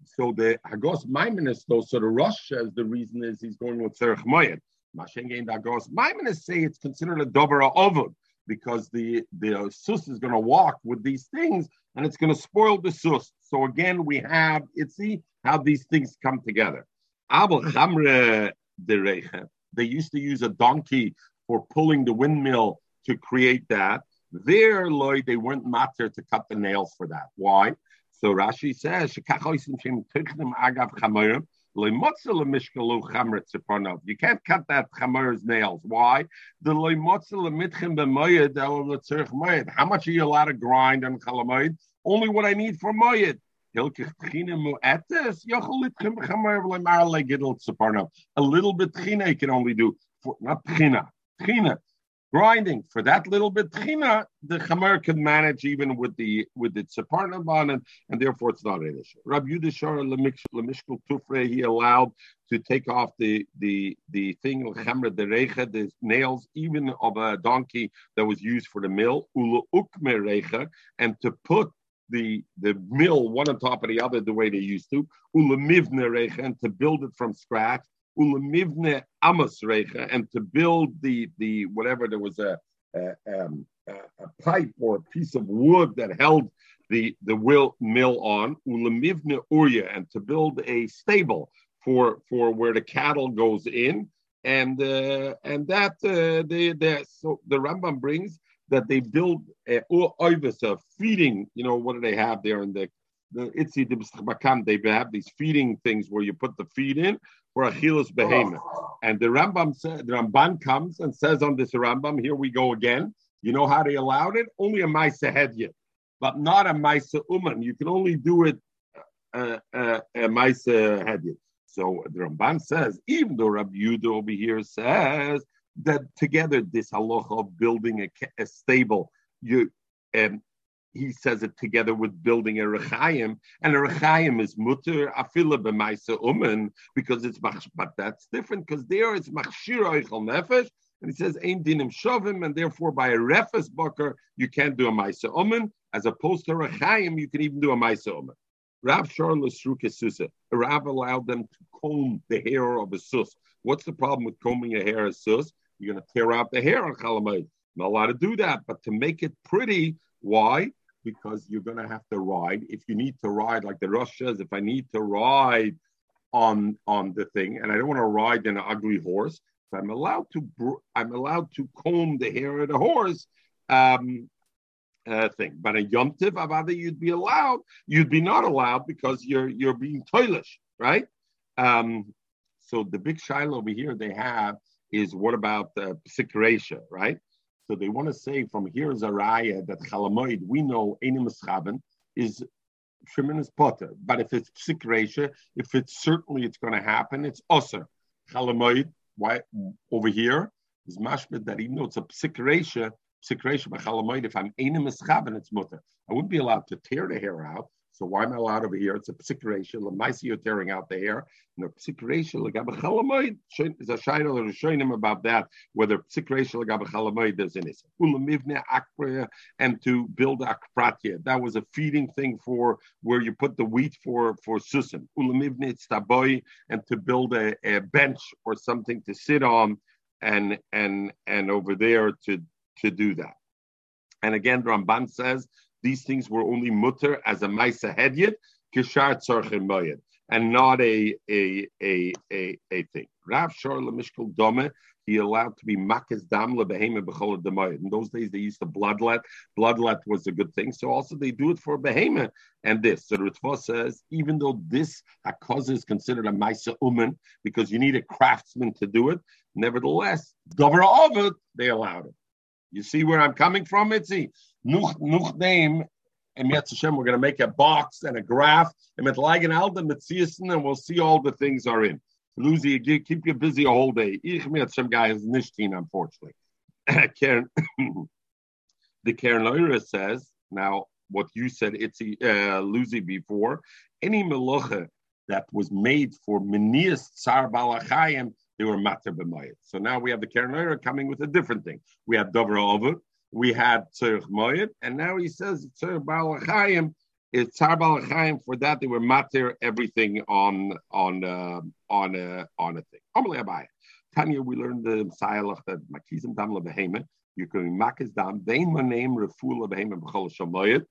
So the Hagos Maimonides though, so the Rosh says the reason is he's going with Serach Moyed. Mashengein Hagos Maimonides say it's considered a Dover Ovud because the the sus is going to walk with these things and it's going to spoil the sus. So again, we have it's see how these things come together. They used to use a donkey for pulling the windmill to create that. There, Lloyd, they weren't matter to cut the nails for that. Why? So Rashi says, you can't cut that chamer's nails. Why? The How much are you allowed to grind on chalamoid? Only what I need for moyed. A little bit you can only do, for, not tchina, tchina, grinding for that little bit china, the chamer can manage even with the with the tzaparnaban, and, and therefore it's not an issue. Rabbi Yudishar lemishkul tufre he allowed to take off the the the thing chamer the recha the nails even of a donkey that was used for the mill ula ukme recha and to put the the mill one on top of the other the way they used to. Ula mivne recha and to build it from scratch. Ulemivne amos recha, and to build the the whatever there was a a, um, a pipe or a piece of wood that held the the will mill on. Ulemivne urya, and to build a stable for for where the cattle goes in, and uh, and that uh, the the so the Rambam brings that they build a oivis, a feeding. You know what do they have there in the the itzi they have these feeding things where you put the feed in for Achilles behemoth. And the Rambam said, the Ramban comes and says on this Rambam, here we go again. You know how they allowed it? Only a Maisa Hedya, but not a Maisa Uman. You can only do it uh, uh, a Maisa Hedya. So the Ramban says, even though Rabbi Yudah over here says that together this halacha of building a, a stable, you um, he says it together with building a rechayim, and a rechayim is mutter afila b'maisa umen because it's but that's different because there it's machshir oichel nefesh, and he says ein dinim shovim, and therefore by a refes bucker you can't do a maisa umen, as opposed to a rechayim you can even do a maisa umen. Rav Charles Susa, Rav allowed them to comb the hair of a sus. What's the problem with combing a hair of a sus? You're going to tear out the hair on Chalamayid. Not allowed to do that, but to make it pretty, why? because you're going to have to ride. If you need to ride, like the Rosh says, if I need to ride on on the thing, and I don't want to ride in an ugly horse, so I'm allowed to I'm allowed to comb the hair of the horse. Um, uh, thing, but a yomtiv, avada, you'd be allowed. You'd be not allowed because you're you're being toilish, right? Um, so the big shiloh over here they have is what about uh, right? So they want to say from here is a raya that chalamoid, we know enim is tremendous potter. But if it's psik if it's certainly it's going to happen, it's osir. Chalamoid, why over here is mashmid that even though it's a psik ratio, psik by chalamoid, if I'm enim it's mutter. I wouldn't be allowed to tear the hair out. So why am I allowed over here? It's a psik ratio. Lamaisi, you're tearing out the hair. And the psik ratio, lagabe is a shayla or him about that, whether psik ratio, lagabe chalamoid is in it. Ulamivne akpria, and to build akpratya. That was a feeding thing for where you put the wheat for, for susan. Ulamivne taboy, and to build a, a bench or something to sit on and, and, and over there to, to do that. And again, Ramban says these things were only mutter as a Maisa Hedyet, Kishar Tzorchim and not a a a a, a thing. Rav Shor Lemishkal Dome, he allowed to be makas dam lebehema b'chol demayit. In those days, they used to bloodlet. Bloodlet was a good thing. So also they do it for behema and this. So Ritva says, even though this hakazah is considered a maisa uman because you need a craftsman to do it, nevertheless, dover of it, they allowed it. You see where I'm coming from, Mitzi? Nuch, nuch name and Yetz Hashem, we're going to make a box and a graph, and with Lagan Alda, Mitziasin, and we'll see all the things are in. Lucy, keep you busy a whole day. Ich Yetz Hashem guy is nishtin, unfortunately. Karen, the Karen Loira says, now, what you said, it's uh, Lucy before, any melocha that was made for Menias Tsar Balachayim, they were matter b'mayit. So now we have the Karen Loira coming with a different thing. We have Dover Ovud, we had Tzerich Moed, and now he says Tzerich Balachayim is Tzar Balachayim. For that, they were matir everything on on uh, on uh, on a thing. Amalei Abai. Tanya, we learned the Messiah that Makizim Dam LeBehema. You can Makis Dam. Vein name Refu LeBehema B'chol Shamoyed.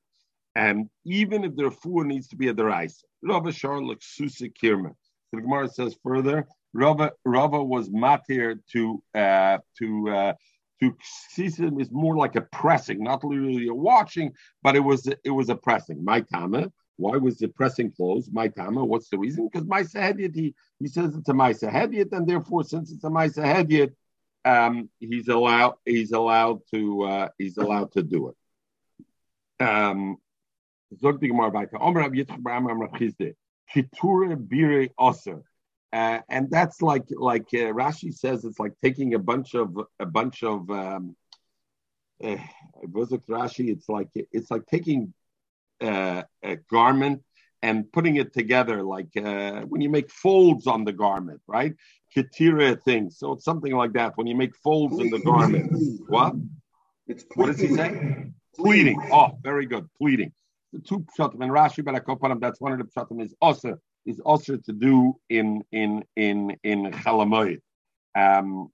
And even if the refuah needs to be a derais, Rava Shar Susa Kirma. So the Gemara says further, Rava, Rava was matir to uh, to uh, to see him is more like a pressing, not literally a watching, but it was it was a pressing. My tama. Why was the pressing closed? My tama. What's the reason? Because my sahediyat, he, he says it's a my sahediyat, and therefore, since it's a my sahediyat, um, he's allowed he's allowed to uh, he's allowed to do it. Um, uh, and that's like like uh, Rashi says, it's like taking a bunch of a bunch of um, uh, Rashi. It's like it's like taking uh, a garment and putting it together, like uh, when you make folds on the garment, right? Ketira thing. So it's something like that. When you make folds in the garment, what? It's what does he say? Pleating. Oh, very good. Pleating. The two pshatim and Rashi, but I that's one of the pshatim is also is also to do in in in in Chalamoid. Um,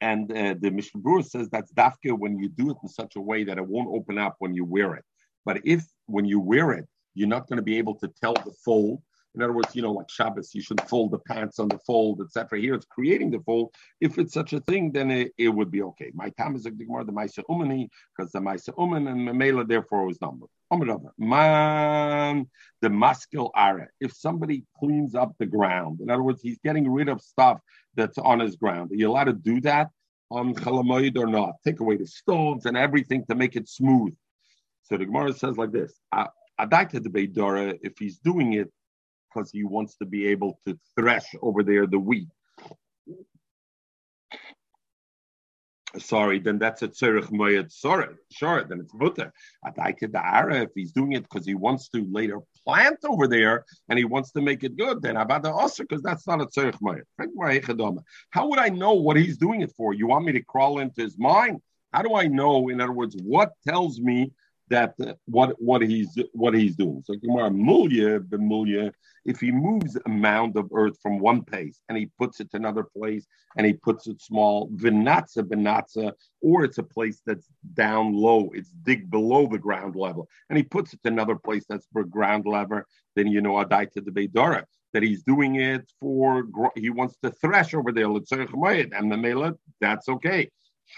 and uh, the Mishnah Berurah says that's dafka when you do it in such a way that it won't open up when you wear it. But if when you wear it, you're not going to be able to tell the fold in other words, you know, like Shabbos, you should fold the pants on the fold, etc. Here it's creating the fold. If it's such a thing, then it, it would be okay. My time is the Maisa Umani, because the Maisa Uman and Mamela therefore was numbered. Man, the maskil ara. If somebody cleans up the ground, in other words, he's getting rid of stuff that's on his ground. Are you allowed to do that on Chalamoid or not? Take away the stones and everything to make it smooth. So the Gemara says like this: Adaita the Beidora, if he's doing it because he wants to be able to thresh over there the wheat. Sorry, then that's a tzerich moyed sorry. Sure, then it's butter. If he's doing it because he wants to later plant over there and he wants to make it good, then about the osir because that's not a tzerich moyed. How would I know what he's doing it for? You want me to crawl into his mind? How do I know? In other words, what tells me that what what he's what he's doing. So Gemara mulya b'mulya, if he moves a mound of earth from one place and he puts it to another place and he puts it small, vinatza benatza, or it's a place that's down low, it's dig below the ground level, and he puts it to another place that's for ground level, then you know adai to the beidara that he's doing it for he wants to thresh over there, let's say and the mela, that's okay.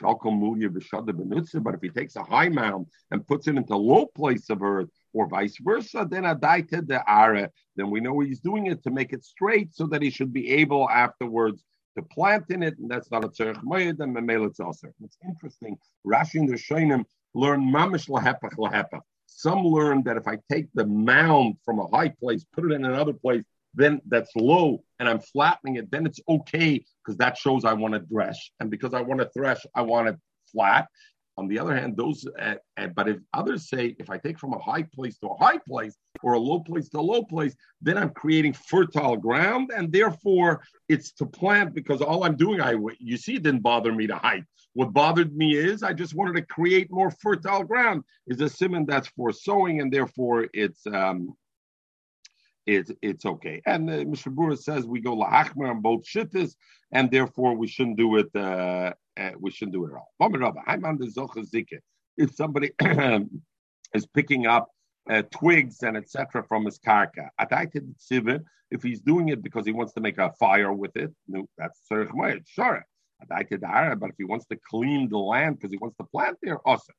But if he takes a high mound and puts it into low place of earth, or vice versa, then adaita the ara, then we know he's doing it to make it straight so that he should be able afterwards to plant in it, and that's not a tzerich moed, and memel it's. It's interesting. Rashi and the Shainim learn mamish lahepach lahepach. Some learn that if I take the mound from a high place, put it in another place, then that's low and I'm flattening it, then it's okay because that shows I want to thresh. And because I want to thresh, I want it flat. On the other hand, those, uh, uh, but if others say, if I take from a high place to a high place or a low place to a low place, then I'm creating fertile ground, and therefore it's to plant because all I'm doing, I you see, it didn't bother me to height. What bothered me is I just wanted to create more fertile ground. Is a simon that's for sowing, and therefore it's um, it's it's okay. And uh, Mishnah Berurah says we go lahachmer on both shittas, and therefore we shouldn't do it. Uh, uh, we shouldn't do it at all. if somebody is picking up uh, twigs and etc. from his karka. If he's doing it because he wants to make a fire with it, no, that's sure. But if he wants to clean the land because he wants to plant there, also.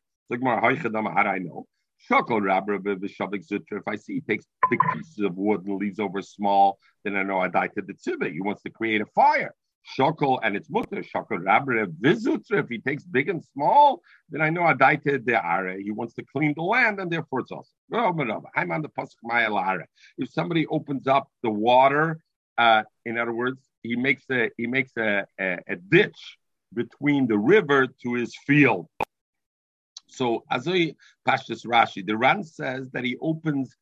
How do I know? If I see he takes big pieces of wood and leaves over small, then I know I die to the tzibah. He wants to create a fire. Shokol and it's mutter. Shokol rabbe vizutra. If he takes big and small, then I know I die to the are. He wants to clean the land, and therefore it's also. I'm on the pasuk If somebody opens up the water, uh, in other words, he makes a he makes a, a, a ditch between the river to his field. So Azoi Pashtus Rashi, the Ran says that he opens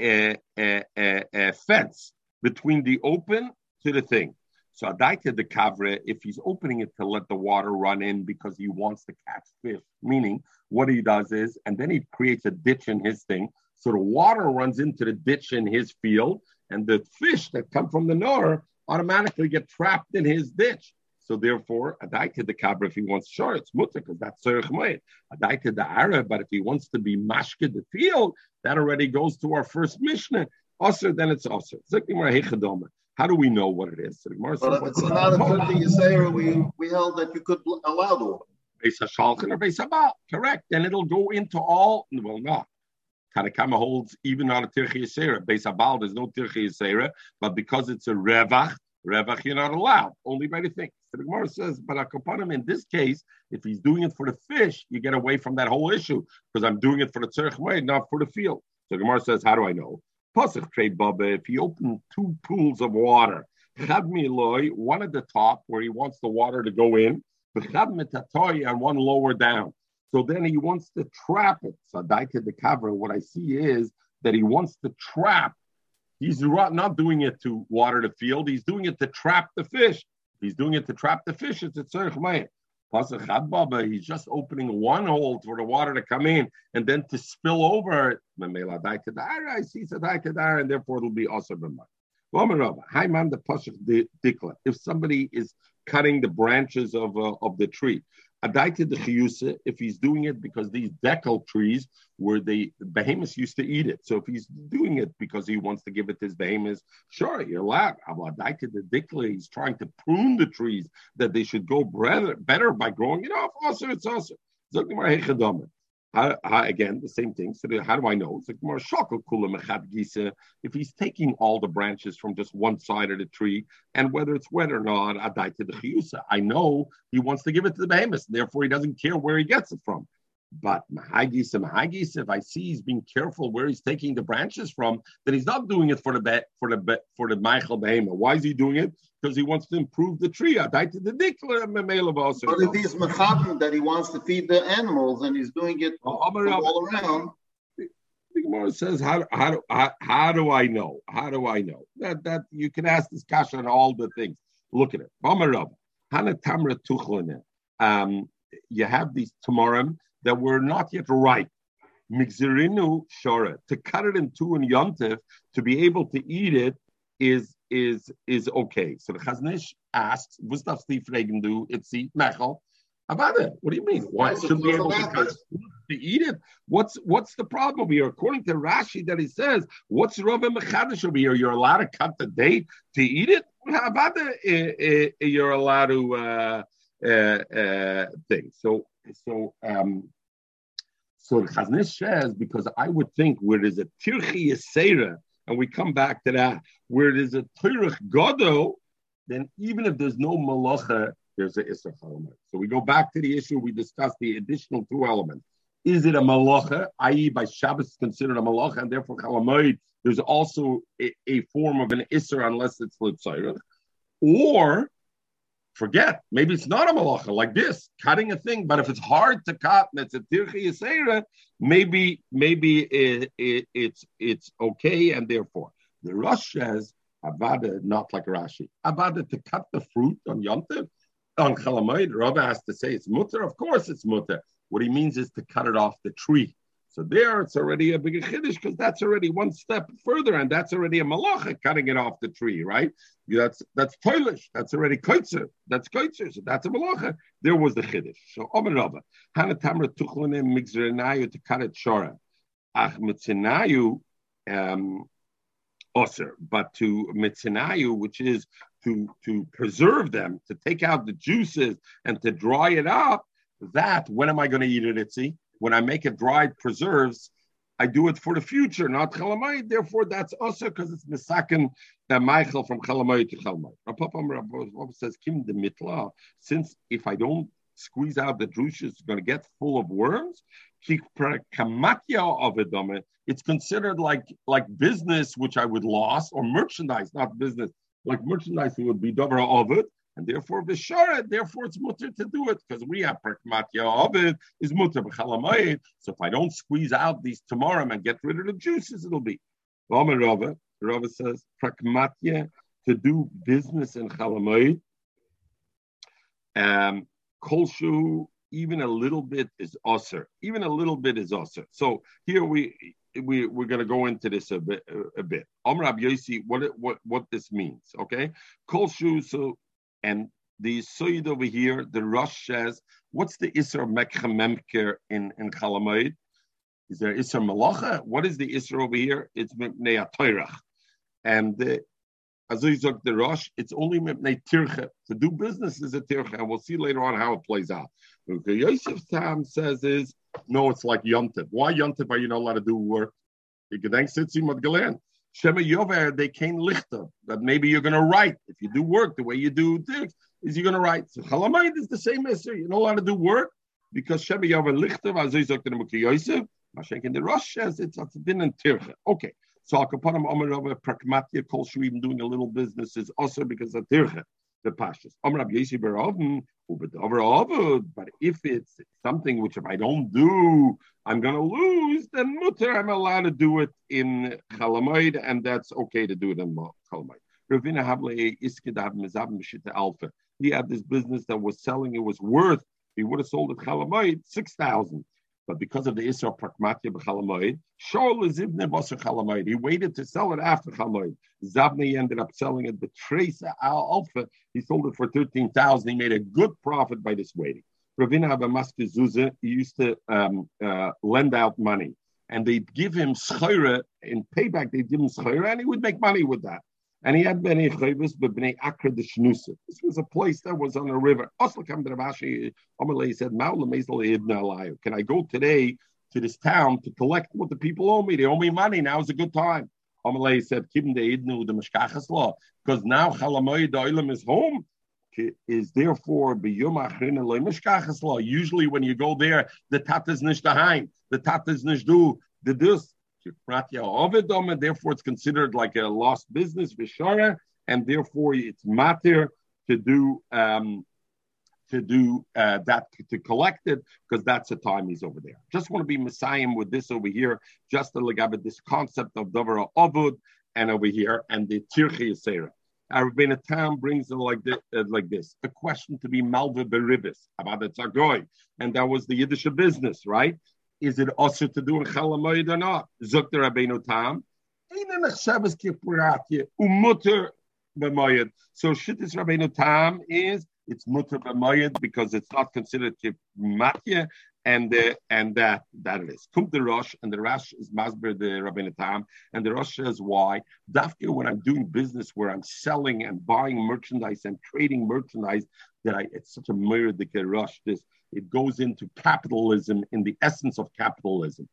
a, a, a, a, fence between the open to the thing. So Adaita the Kavre, if he's opening it to let the water run in because he wants to catch fish, meaning what he does is, and then he creates a ditch in his thing. So the water runs into the ditch in his field, and the fish that come from the Nor automatically get trapped in his ditch. So therefore, Adaita the Kabra, if he wants sure, it's mutter because that's Serech Moed. Adaita the Arab, but if he wants to be Mashke the field, that already goes to our first Mishnah. Osir, then it's Osir. How do we know what it is? But if it's not a Tirchi Yisera, we, we held that you could allow the water. Beis HaShalchan or Beis HaBal, correct. And it'll go into all, well, not. Tanakama holds even on a Tirchi Yisera. Beis HaBal, there's no Tirchi Yisera, but because it's a Revach, Revach, you're not allowed, only by the thing. So the Gemara says, but Akopanim, in this case, if he's doing it for the fish, you get away from that whole issue because I'm doing it for the Tzerch way, not for the field. So the Gemara says, how do I know? Pasach trade Baba, if he opened two pools of water, one at the top where he wants the water to go in, and one lower down. So then he wants to trap it. So to the cover, what I see is that he wants to trap He's not doing it to water the field. He's doing it to trap the fish. He's doing it to trap the fish. It's a tzarech mayim. He's just opening one hole for the water to come in and then to spill over. I see and therefore it'll be also If somebody is cutting the branches of uh, of the tree, Adaita the chiyusa, if he's doing it because these decal trees where the behemoths used to eat it. So if he's doing it because he wants to give it to his behemoths, sure, you're allowed. Adaita the dikla, he's trying to prune the trees that they should go better, better by growing it off. Also, it's also. How, how, again, the same thing. So how do I know? It's like more If he's taking all the branches from just one side of the tree, and whether it's wet or not. I know he wants to give it to the behemoth, therefore he doesn't care where he gets it from. But mahagis and mahagis, if I see he's being careful where he's taking the branches from, then he's not doing it for the be, for the be, for the Michael Behema. Why is he doing it? Because he wants to improve the tree. I died to the dikla But if he's mechatim that he wants to feed the animals and he's doing it all around. The Gemara says, how, how, how, how do I know? How do I know? That that you can ask this question on all the things. Look at it. Hana tamra Um, you have these tamarim that were not yet ripe. Mixirinu shora to cut it in two in yontif to be able to eat it is is is okay. So the Chazon Ish asks, "Was darf die fragen? It's the mechel." About it. What do you mean? Why should be able to, cut to eat it? What's what's the problem here? According to Rashi, that he says, "What's Rav Mechadish over here? You're allowed to cut the date to eat it. How about it? You're allowed to uh, uh, uh, thing." So so um, so the Chazon Ish says because I would think where there's a tirchi yisera, and we come back to that, where there's a tirch godo, then even if there's no malacha, there's a isser element. So we go back to the issue we discussed the additional two elements. Is it a malacha, i.e., by Shabbos it's considered a malacha, and therefore chalamoid, there's also a, a, form of an isser unless it's litzayr, or forget. Maybe it's not a malacha like this, cutting a thing. But if it's hard to cut and it's a tirchi yisera, maybe maybe it, it, it's it's okay, and therefore the Rosh says avada not like Rashi avada to cut the fruit on yontif on chalamoid. Rabbi has to say it's mutter. Of course, it's mutter. What he means is to cut it off the tree. So there, it's already a bigger chiddush because that's already one step further, and that's already a malacha cutting it off the tree, right? That's that's toilish. That's already koitzer. That's koitzer. So that's a malacha. There was the chiddush. So Omer Rava, Hana Tamra Tuchlanim Migzrenayu to cut it shora. Ach Mitzinayu, um, osir, but to Mitzinayu, which is to to preserve them, to take out the juices and to dry it up. That when am I going to eat it, Itzi? When I make it dried preserves, I do it for the future, not chalamayit. Therefore, that's also because it's misaken the Michael from chalamayit to chalamayit. Rabbi says kim the mitla. Since if I don't squeeze out the juice, it's going to get full of worms. It's considered like like business, which I would lost, or merchandise, not business. Like merchandise, would be davar of it and therefore b'shara, therefore it's mutter to do it because we have prakmatya of it is mutter b'chalamayit. So if I don't squeeze out these tomorrow and get rid of the juices, it'll be. Rava, Rava says prakmatya to do business in chalamayit. Um, kolshu even a little bit is usher. Even a little bit is usher. So here we we we're going to go into this a bit a bit. Amrab Yosi, what what what this means? Okay, kolshu. So and the Soid over here, the Rosh says, what's the Isra Mekhamemker in, in Chalamoid? Is there Isra Malacha? What is the Isra over here? It's Mepnei Toirach. And the Azizok the Rosh, it's only Mepnei Tirche. To do business is a Tirche, and we'll see later on how it plays out. Okay, Yosef Tam says is, no, it's like Yontif. Why Yontif are you not allowed to do work? You can thank Sitzi Madgalan. Shema Yover, they came lichter, that maybe you're going to write. If you do work the way you do things, is you're going to write. So Chalamayit is the same answer. You're not allowed to do work because Shema Yover lichter, Azoy Zok the Yosef, Mashek in the Rosh says it's a din and tircha. Okay. So Al Kapanim Omer over Pragmatia Kol even doing a little business is also because of tircha the pashas. But if it's something which if I don't do, I'm going to lose, then mutter, I'm allowed to do it in chalamoid, and that's okay to do it in chalamoid. Ravina Hable Iskidab Mizab Mishita Alpha. He had this business that was selling, it was worth, he would have sold it chalamoid, 6,000. But because of the Isra Pragmatia b'Chalamoid, Shaul is Chalamoid. He waited to sell it after Chalamoid. Zabni ended up selling it, but Trace Al Alpha, he sold it for 13,000. He made a good profit by this waiting. Ravina Abamaska Zuza, he used to um, uh, lend out money. And they'd give him schayra in payback, they'd give him schayra, and he would make money with that. And he had Bnei Chayvis, but Bnei Akra de Shnusa. This was a place that was on a river. Oslakam Dravashi, Amalei said, Can I go today to this town to collect what the people owe me? They owe me money. Now is a good time. Amalei said, Kim de Idnu the law. Because now Chalamoy Doilam is home. Is therefore biyum achrin loy mishkachas law. Usually, when you go there, the tatas nish daheim, the tatas nish do the dus and therefore it's considered like a lost business, Vishara, and therefore it's matir to do um, to do uh, that to collect it because that's the time he's over there. Just want to be messiah with this over here, just to legabe this concept of davar avud and over here and the tirchi yisera. Our Tam brings it like this, uh, like this: a question to be malva beribis about the tzagoy, and that was the Yiddish business, right? Is it also to do in Chalamoid or not? Zok the Rabbeinu Tam. So Shittis Rabbeinu Tam is it's mutter b'mayid because it's not considered kimatya, and uh, and that that it is. Kum the Rosh and the Rosh is masber the Rabbeinu Tam, and the Rosh says why. Dafka when I'm doing business where I'm selling and buying merchandise and trading merchandise, that I it's such a mirror the Rosh this it goes into capitalism in the essence of capitalism.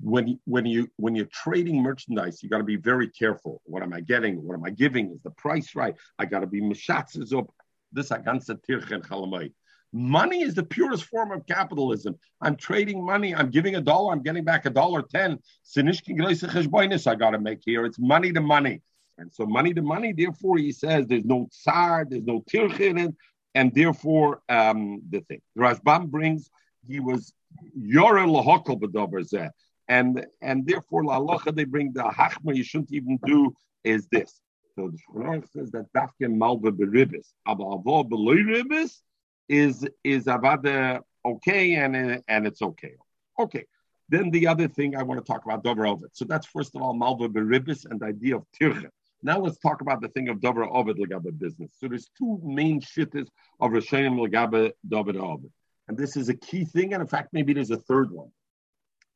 When when you when you're trading merchandise, you got to be very careful. What am I getting? What am I giving? Is the price right? I got to be mishatzes up. This ganze tirchen chalamay. Money is the purest form of capitalism. I'm trading money. I'm giving a dollar. I'm getting back a dollar ten. I got to make here. It's money to money. And so money to money, therefore, he says there's no tsar, there's no tirchen, and therefore um, the thing. Rashbam brings he was Yora Lahokal B'Dover and and therefore la they bring the hachma you shouldn't even do is this. So the Shulchan says that dafke malva beribis, abavo ribis is is avada okay and and it's okay. Okay. Then the other thing I want to talk about Dover. So that's first of all Malva Beribis and the idea of Tircha. Now let's talk about the thing of Dover Ovid Lagabe business. So there's two main shittas of Rishonim Lagabe Dover Ovid. And this is a key thing, and in fact, maybe there's a third one.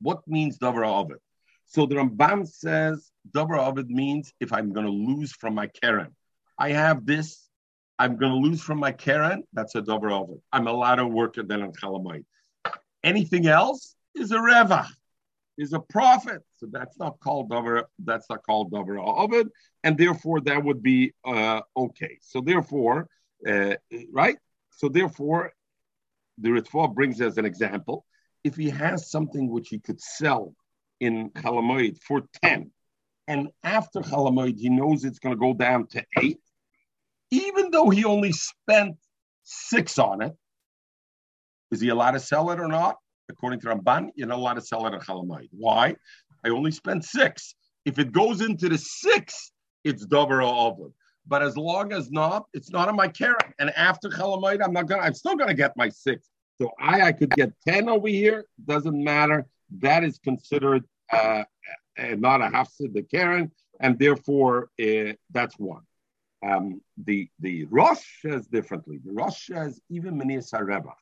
What means Dover Ovid? So the Rambam says Dover Ovid means if I'm going to lose from my Karen. I have this, I'm going to lose from my Karen, that's a Dover Ovid. I'm allowed to work it then on Chalamite. Anything else is a Reva is a prophet. So that's not called davar. That's not called davar ovid, and therefore that would be uh, okay. So therefore, uh, right? So therefore, the Ritva brings as an example, if he has something which he could sell in Chalamoid for ten, and after Chalamoid he knows it's going to go down to eight, even though he only spent six on it, is he allowed to sell it or not? According to Ramban, you're not allowed to sell it at Chalamayid. Why? I only spent six. If it goes into the six, it's Dover or But as long as not, it's not on my Karen. And after Chalamayid, I'm not gonna. I'm still gonna get my six. So I, I could get ten over here. Doesn't matter. That is considered uh, uh, not a hafsid the Karen, and therefore uh, that's one. Um, the the Rosh says differently. The Rosh says even Menir Sareva.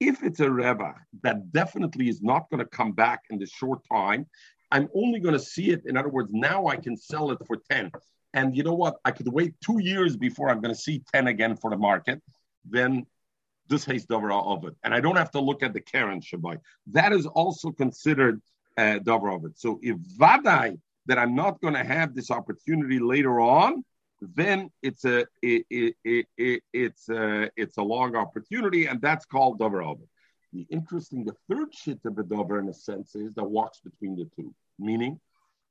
If it's a Reva that definitely is not going to come back in the short time, I'm only going to see it. In other words, now I can sell it for 10. And you know what? I could wait two years before I'm going to see 10 again for the market. Then this has Dover of it. And I don't have to look at the Karen Shabbai. That is also considered uh, Dover of it. So if Vadai, that I'm not going to have this opportunity later on, then it's a it, it, it, it, it's a it's a long opportunity, and that's called davar over. The interesting, the third shit of a davar in a sense is that walks between the two. Meaning,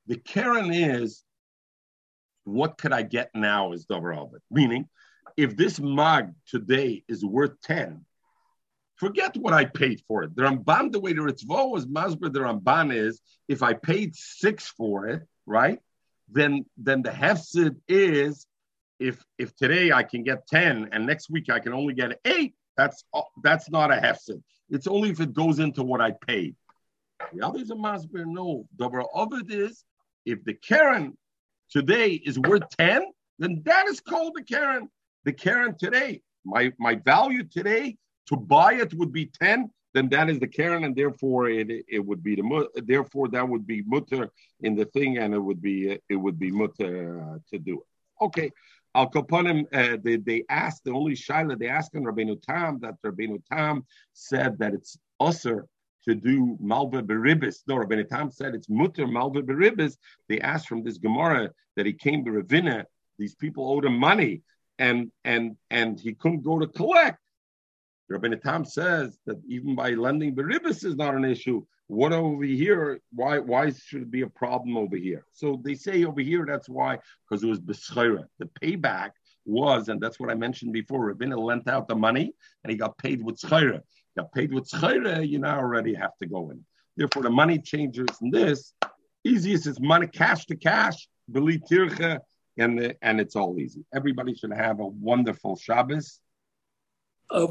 the Karen is what could I get now is davar over. Meaning, if this mug today is worth ten, forget what I paid for it. The Ramban, the way the Ritva was masber, the Ramban is if I paid six for it, right? Then then the hefsid is if if today I can get 10 and next week I can only get eight, that's that's not a hefsid. It's only if it goes into what I paid. The others are masber no. Double of it is if the Karen today is worth 10, then that is called the Karen. The Karen today, my my value today to buy it would be 10 then that is the Karen, and therefore it it would be the therefore that would be mutter in the thing, and it would be it would be mutter uh, to do it. Okay, Al Kaponim, uh, they, they asked the only shaila they asked on Rabbeinu Tam that Rabbeinu Tam said that it's usher to do malva beribis. No, Rabbeinu Tam said it's mutter malva beribis. They asked from this Gemara that he came to Ravina. These people owed him money, and and and he couldn't go to collect. Rabbi Tam says that even by lending beribis is not an issue. What over here? Why why should it be a problem over here? So they say over here that's why because it was beschira. The payback was, and that's what I mentioned before. Rabbi lent out the money and he got paid with schira. Got paid with schira, you now already have to go in. Therefore, the money changers in this easiest is money cash to cash, believe tircha, and the, and it's all easy. Everybody should have a wonderful Shabbos. Uh,